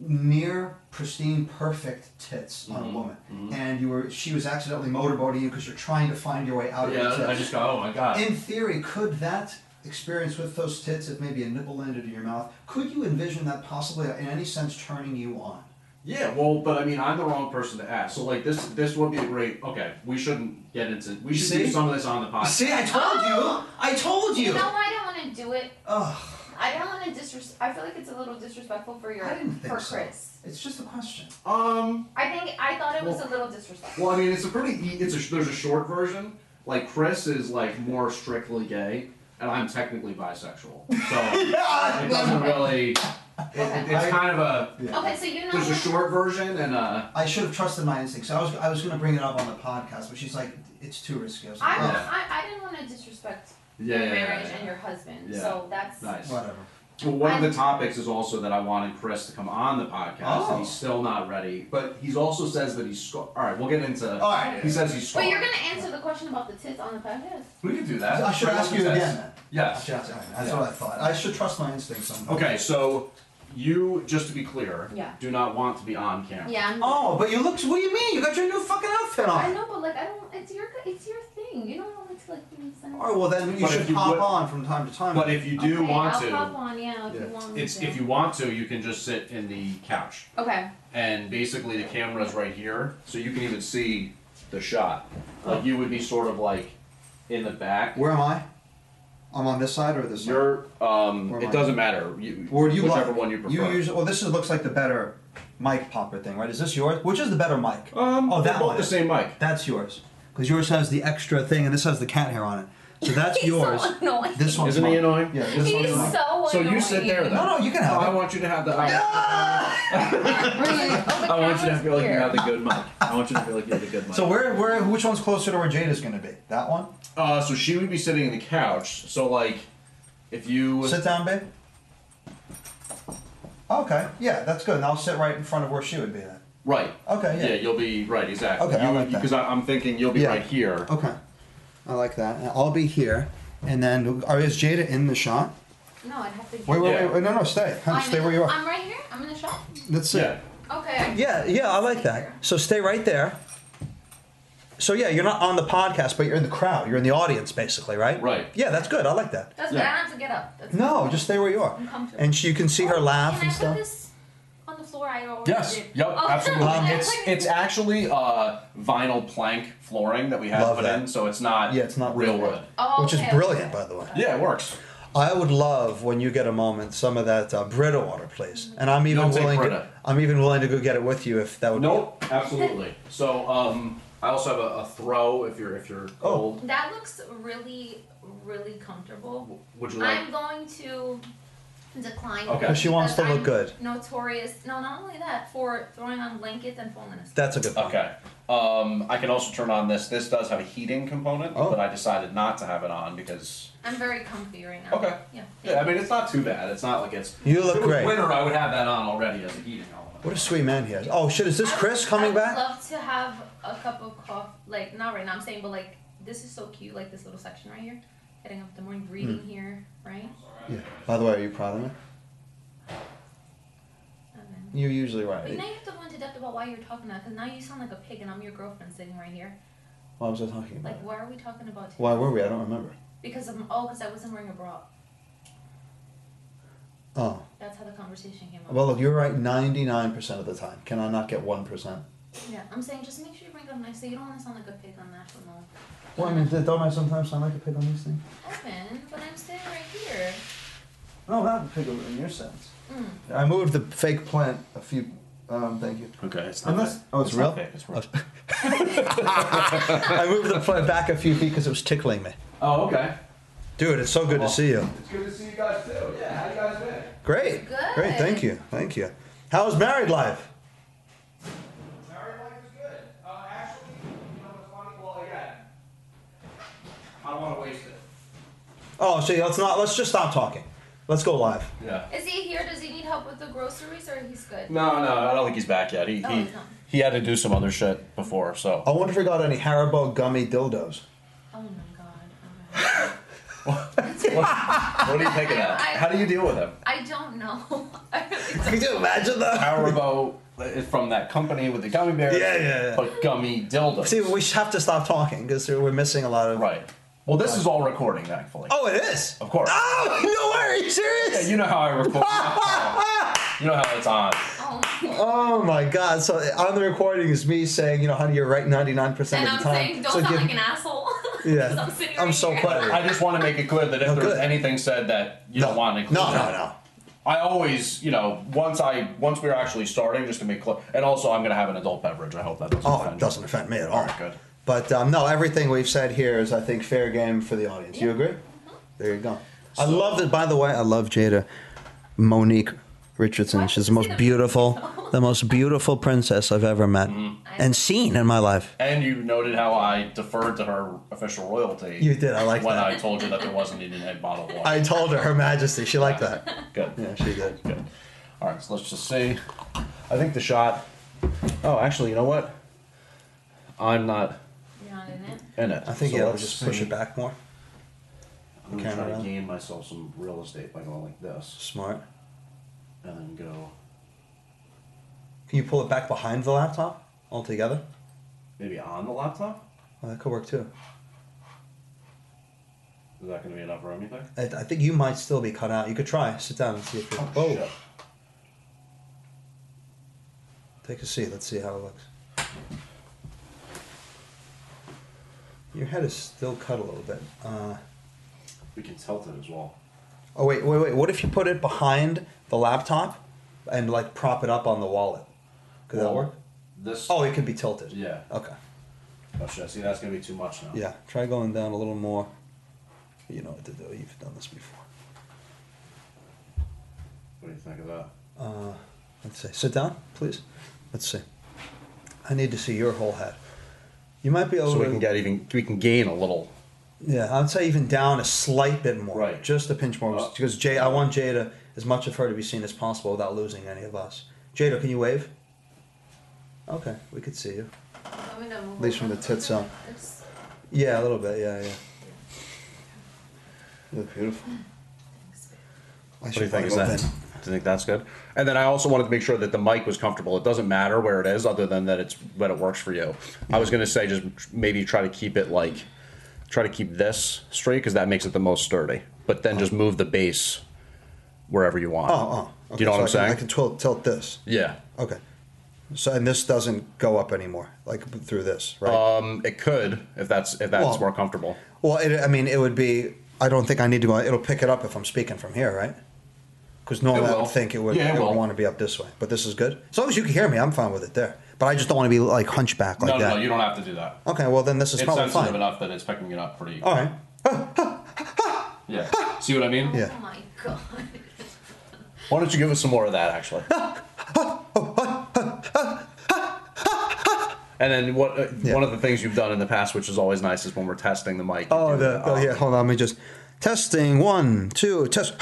near pristine, perfect tits on a Mhm, woman, mhm. and you were she was accidentally motorboating you because you're trying to find your way out of your Yeah, tits. I just go, oh my god. In theory, could that experience with those tits, if maybe a nipple landed in your mouth, could you envision that possibly, in any sense, turning you on? Yeah, well, but I mean, I'm the wrong person to ask. So like this, this would be a great. Okay, we shouldn't get into. We should do some of this on the podcast. See, I told you. I told you. You know why I don't want to do it? Ugh, I don't want to disres. I feel like it's a little disrespectful for your I didn't think for so. Chris. It's just a question. Um. I think I thought it was Well- a little disrespectful. Well, I mean, it's a pretty. e- It's a. There's a short version. Like Chris is like more strictly gay, and I'm technically bisexual. So it doesn't really. It, it- it's I- kind of a. Yeah. Okay, so you know. There's a short version and a. I should have trusted my instincts. I was I was going to bring it up on the podcast, but she's like, it's too risky. I was like, I, "Ugh, I, I didn't want to disrespect Yeah, your yeah, yeah, marriage yeah. and your husband. Yeah. So that's Nice. whatever. Well, one of I'm- the topics is also that I wanted Chris to come on the podcast, Oh. and he's oh. still not ready. But he's also says that he's scar- all right. We'll get into. All right. He says he's But you're gonna answer the question about the tits on the podcast. We can do that. I should Bring ask you the again test. then. Yes. should ask, that's Yeah. what I thought. I should trust my instincts sometimes. Okay, so you, just to be clear, Yeah. do not want to be on camera. Yeah. I'm, Oh, but you look. What do you mean? You got your new fucking outfit on. I know, but like I don't. It's your it's your thing. You don't want to like. you know, send- All right, well then you But should if you pop would- on from time to time. But if you do okay, want I'll to, pop on. Yeah, if Yeah. you want me it's to. if you want to, you can just sit in the couch, Okay. and basically the camera's right here, so you can even see the shot. Like you would be sort of like in the back. Where am I? I'm on this side or this side? You're um. Where am It I? doesn't matter. You, Or do you whichever like, one you prefer. You use. Well, this is, looks like the better mic popper thing, right? Is this yours? Which is the better mic? Um, oh, they're that both one. the same mic. That's yours. Because yours has the extra thing, and this has the cat hair on it. So that's He's yours. so annoying. This one's Isn't he mine. annoying? Yeah, this He's one's mine. so So you sit there then. No, no, you can have I it. want you to have the. I, Oh, the I want you to camera's feel like you have the good mic. I want you to feel like you have the good mic. So where, where, which one's closer to where Jada's gonna be? That one? Uh, so she would be sitting in the couch. So like, if you Sit down, babe. Okay, yeah, that's good. And I'll sit right in front of where she would be then. right, Okay, yeah. yeah, you'll be right exactly. Okay, I like that. because I'm thinking you'll be Yeah. right here. Okay. I like that. And I'll be here, and then are is Jada in the shot? No, I'd have to. Wait, wait, Yeah. wait, wait, no, no, stay. Honey, I'm stay in- where you are. I'm right here. I'm in the shop. That's it. Yeah. Okay. Yeah, yeah, I like that. So stay right there. So yeah, you're not on the podcast, but you're in the crowd. You're in the audience, basically, right? Right. Yeah, that's good. I like that. That's good. Yeah. I don't have to get up. That's No, just stay where you are, I'm comfortable. and she, you can see her laugh Can and I stuff. put this on the floor? I already Yes. did. Yep. Oh. Absolutely. Um, it's it's actually uh, vinyl plank flooring that we have Love put that. in, so it's not Yeah, it's not real real wood. Oh, Which is okay, brilliant, okay. by the way. Yeah, it works. I would love when you get a moment some of that uh, Brita water, please. And I'm even Don't take willing. To, I'm even willing to go get it with you if that would. Nope, absolutely. So um, I also have a, a throw if you're if you're Oh. cold. That looks really, really comfortable. Would you like? I'm going to decline. Okay. Because she wants to look I'm good. Notorious. No, not only that, for throwing on blankets and falling asleep. That's a good point. Okay. Um, I can also turn on this. This does have a heating component, Oh. but I decided not to have it on because. I'm very comfy right now. Okay. Yeah. Yeah, I mean it's not too bad. It's not like it's. You look if it was great. Winter, I would have that on already as a heating element. What a sweet man he is. Oh shit! Is this Chris coming back? I'd back? love to have a cup of coffee. Like not right now. I'm saying, but like this is so cute. Like this little section right here. Getting up in the morning, reading Hmm. here, right? Yeah. By the way, are you proud of me? And then- You're usually But right. now you have to go into depth about why you're talking that, because now you sound like a pig, and I'm your girlfriend sitting right here. What was I talking about? Like, why are we talking about? Why were we? I don't remember. Because of oh, because I wasn't wearing a bra. Oh. That's how the conversation came up. Well, look, you're right 99% of the time. Can I not get 1%? Yeah, I'm saying just make sure you bring it up nicely. You don't want to sound like a pig on national. Well, I mean, don't I sometimes sound like a pig on these things? Evan, but I'm sitting right here. No, not a pig in your sense. Mm. I moved the fake plant a few. Um, thank you. Okay, it's not Unless- fake. Oh, it's, it's real. not fake, it's real. I moved the plant back a few feet because it was tickling me. Oh, okay. Dude, it's so good to see you. It's good to see you guys too. Yeah, how you guys been? Great. Good. Great. Thank you. Thank you. How's married life? Married life is good. Uh, actually, you know what's funny? Well, again, I don't want to waste it. Oh, see, let's not. Let's just stop talking. Let's go live. Yeah. Is he here? Does he need help with the groceries, or he's good? No, no, I don't think he's back yet. He Oh, he, he's not. he had to do some other shit before, so. I wonder if we got any Haribo gummy dildos. Oh my god. What do you think of that? I- How do you deal with him? I don't know. Can you imagine that? Haribo is from that company with the gummy bears. Yeah, yeah, yeah. But gummy dildos. See, we have to stop talking because we're missing a lot of. Right. Well, this is all recording, thankfully. Oh, it is. Of course. Oh no! Are you serious? Yeah, you know how I record. you know how it's on. Oh my god! So on the recording is me saying, you know, honey, you're right 99 percent And of the I'm time. saying, don't so sound give- like an asshole. 'Cause Yeah, I'm sitting I'm so here. proud. I just want to make it clear that if No, there's good. anything said that you don't want to include. No, no, no. I always, you know, once I once we're actually starting, just to make clear, and also I'm going to have an adult beverage. I hope that doesn't. Oh, offend it you. doesn't offend me at all. Good. But um, no, everything we've said here is, I think, fair game for the audience. You agree? There you go. I love it. By the way, I love Jada Monique Richardson. She's the most beautiful, the most beautiful princess I've ever met Mm-hmm. and seen in my life. And you noted how I deferred to her official royalty. You did. I like that when that. I told you that there wasn't even a bottle of water. I told her, Her Majesty. She liked that. Good. Yeah, she did. Good. All right, so let's just see. I think the shot. Oh, actually, you know what? I'm not in it. in it. I think So yeah, we'll let's just push see. it back more. I'm gonna Camera try to around. gain myself some real estate by going like this, Smart. and then go Can you pull it back behind the laptop altogether? maybe on the laptop. Well, that could work too. Is that going to be enough room? You think? I, I think you might still be cut out. You could try. Sit down and see if you're. Oh, Oh, shit. take a seat. Let's see how it looks. Your head is still cut a little bit. Uh, We can tilt it as well. oh wait, wait, wait. What if you put it behind the laptop and like prop it up on the wallet? Could that Well, work? This. Oh, it could be tilted. Yeah. Okay. Oh shit! See, that's going to be too much now. Yeah. Try going down a little more. You know what to do. You've done this before. What do you think of that? Uh, let's see. Sit down, please. Let's see. I need to see your whole head. You might be able So we can get even. We can gain a little. Yeah, I'd say even down a slight bit more. Right. Just a pinch more. Uh, because Jay, I want Jada, as much of her to be seen as possible without losing any of us. Jada, can you wave? Okay, we could see you. Want me to move At least from the tits up. Yeah, a little bit. Yeah, yeah. You look beautiful. I What do you think? Is probably that? You think that's good? And then I also wanted to make sure that the mic was comfortable. It doesn't matter where it is, other than that it's that it works for you. I was going to say just maybe try to keep it like, try to keep this straight because that makes it the most sturdy. But then just move the base wherever you want. Oh, oh. Do you know okay, what I'm I saying? can, I can tilt, tilt this. Yeah. Okay. So and this doesn't go up anymore, like through this, right? Um, it could if that's if that's Well- more comfortable. Well, it, I mean, it would be I don't think I need to go. It'll pick it up if I'm speaking from here, right? Because normally It I will. would think it would, Yeah, it it would want to be up this way. But this is good. As long as you can hear me, I'm fine with it there. But I just don't want to be like hunchback like no, no, that. no, you don't have to do that. Okay, well then this is it's probably sensitive fine. enough that it's picking it up pretty. All right. Yeah. See what I mean? Yeah. Oh my god. Why don't you give us some more of that, actually? and then what? Uh, One of the things you've done in the past, which is always nice, is when we're testing the mic. Oh, do the, oh yeah. Hold on. Let me just testing one, two, test.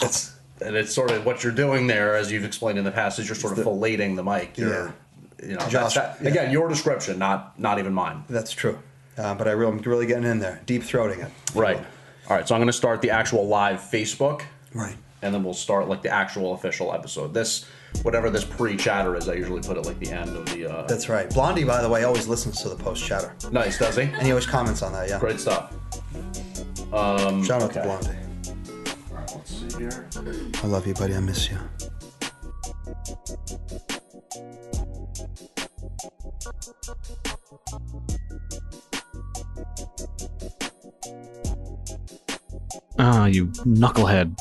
It's, and it's sort of what you're doing there, as you've explained in the past, is you're sort of filleting the mic. You're, you know, Josh, that, yeah. again, your description, not not even mine. That's true. Uh, but I re- I'm really getting in there, deep throating it. Right. All right. So I'm going to start the actual live Facebook. Right. And then we'll start like the actual official episode. This, whatever this pre-chatter is, I usually put it like the end of the. Uh, That's right. Blondie, by the way, always listens to the post chatter. Nice, does he? And he always comments on that. Yeah. Great stuff. Um, Shout out okay. to Blondie. All right. Let's see here. I love you, buddy. I miss you. Ah, you knucklehead.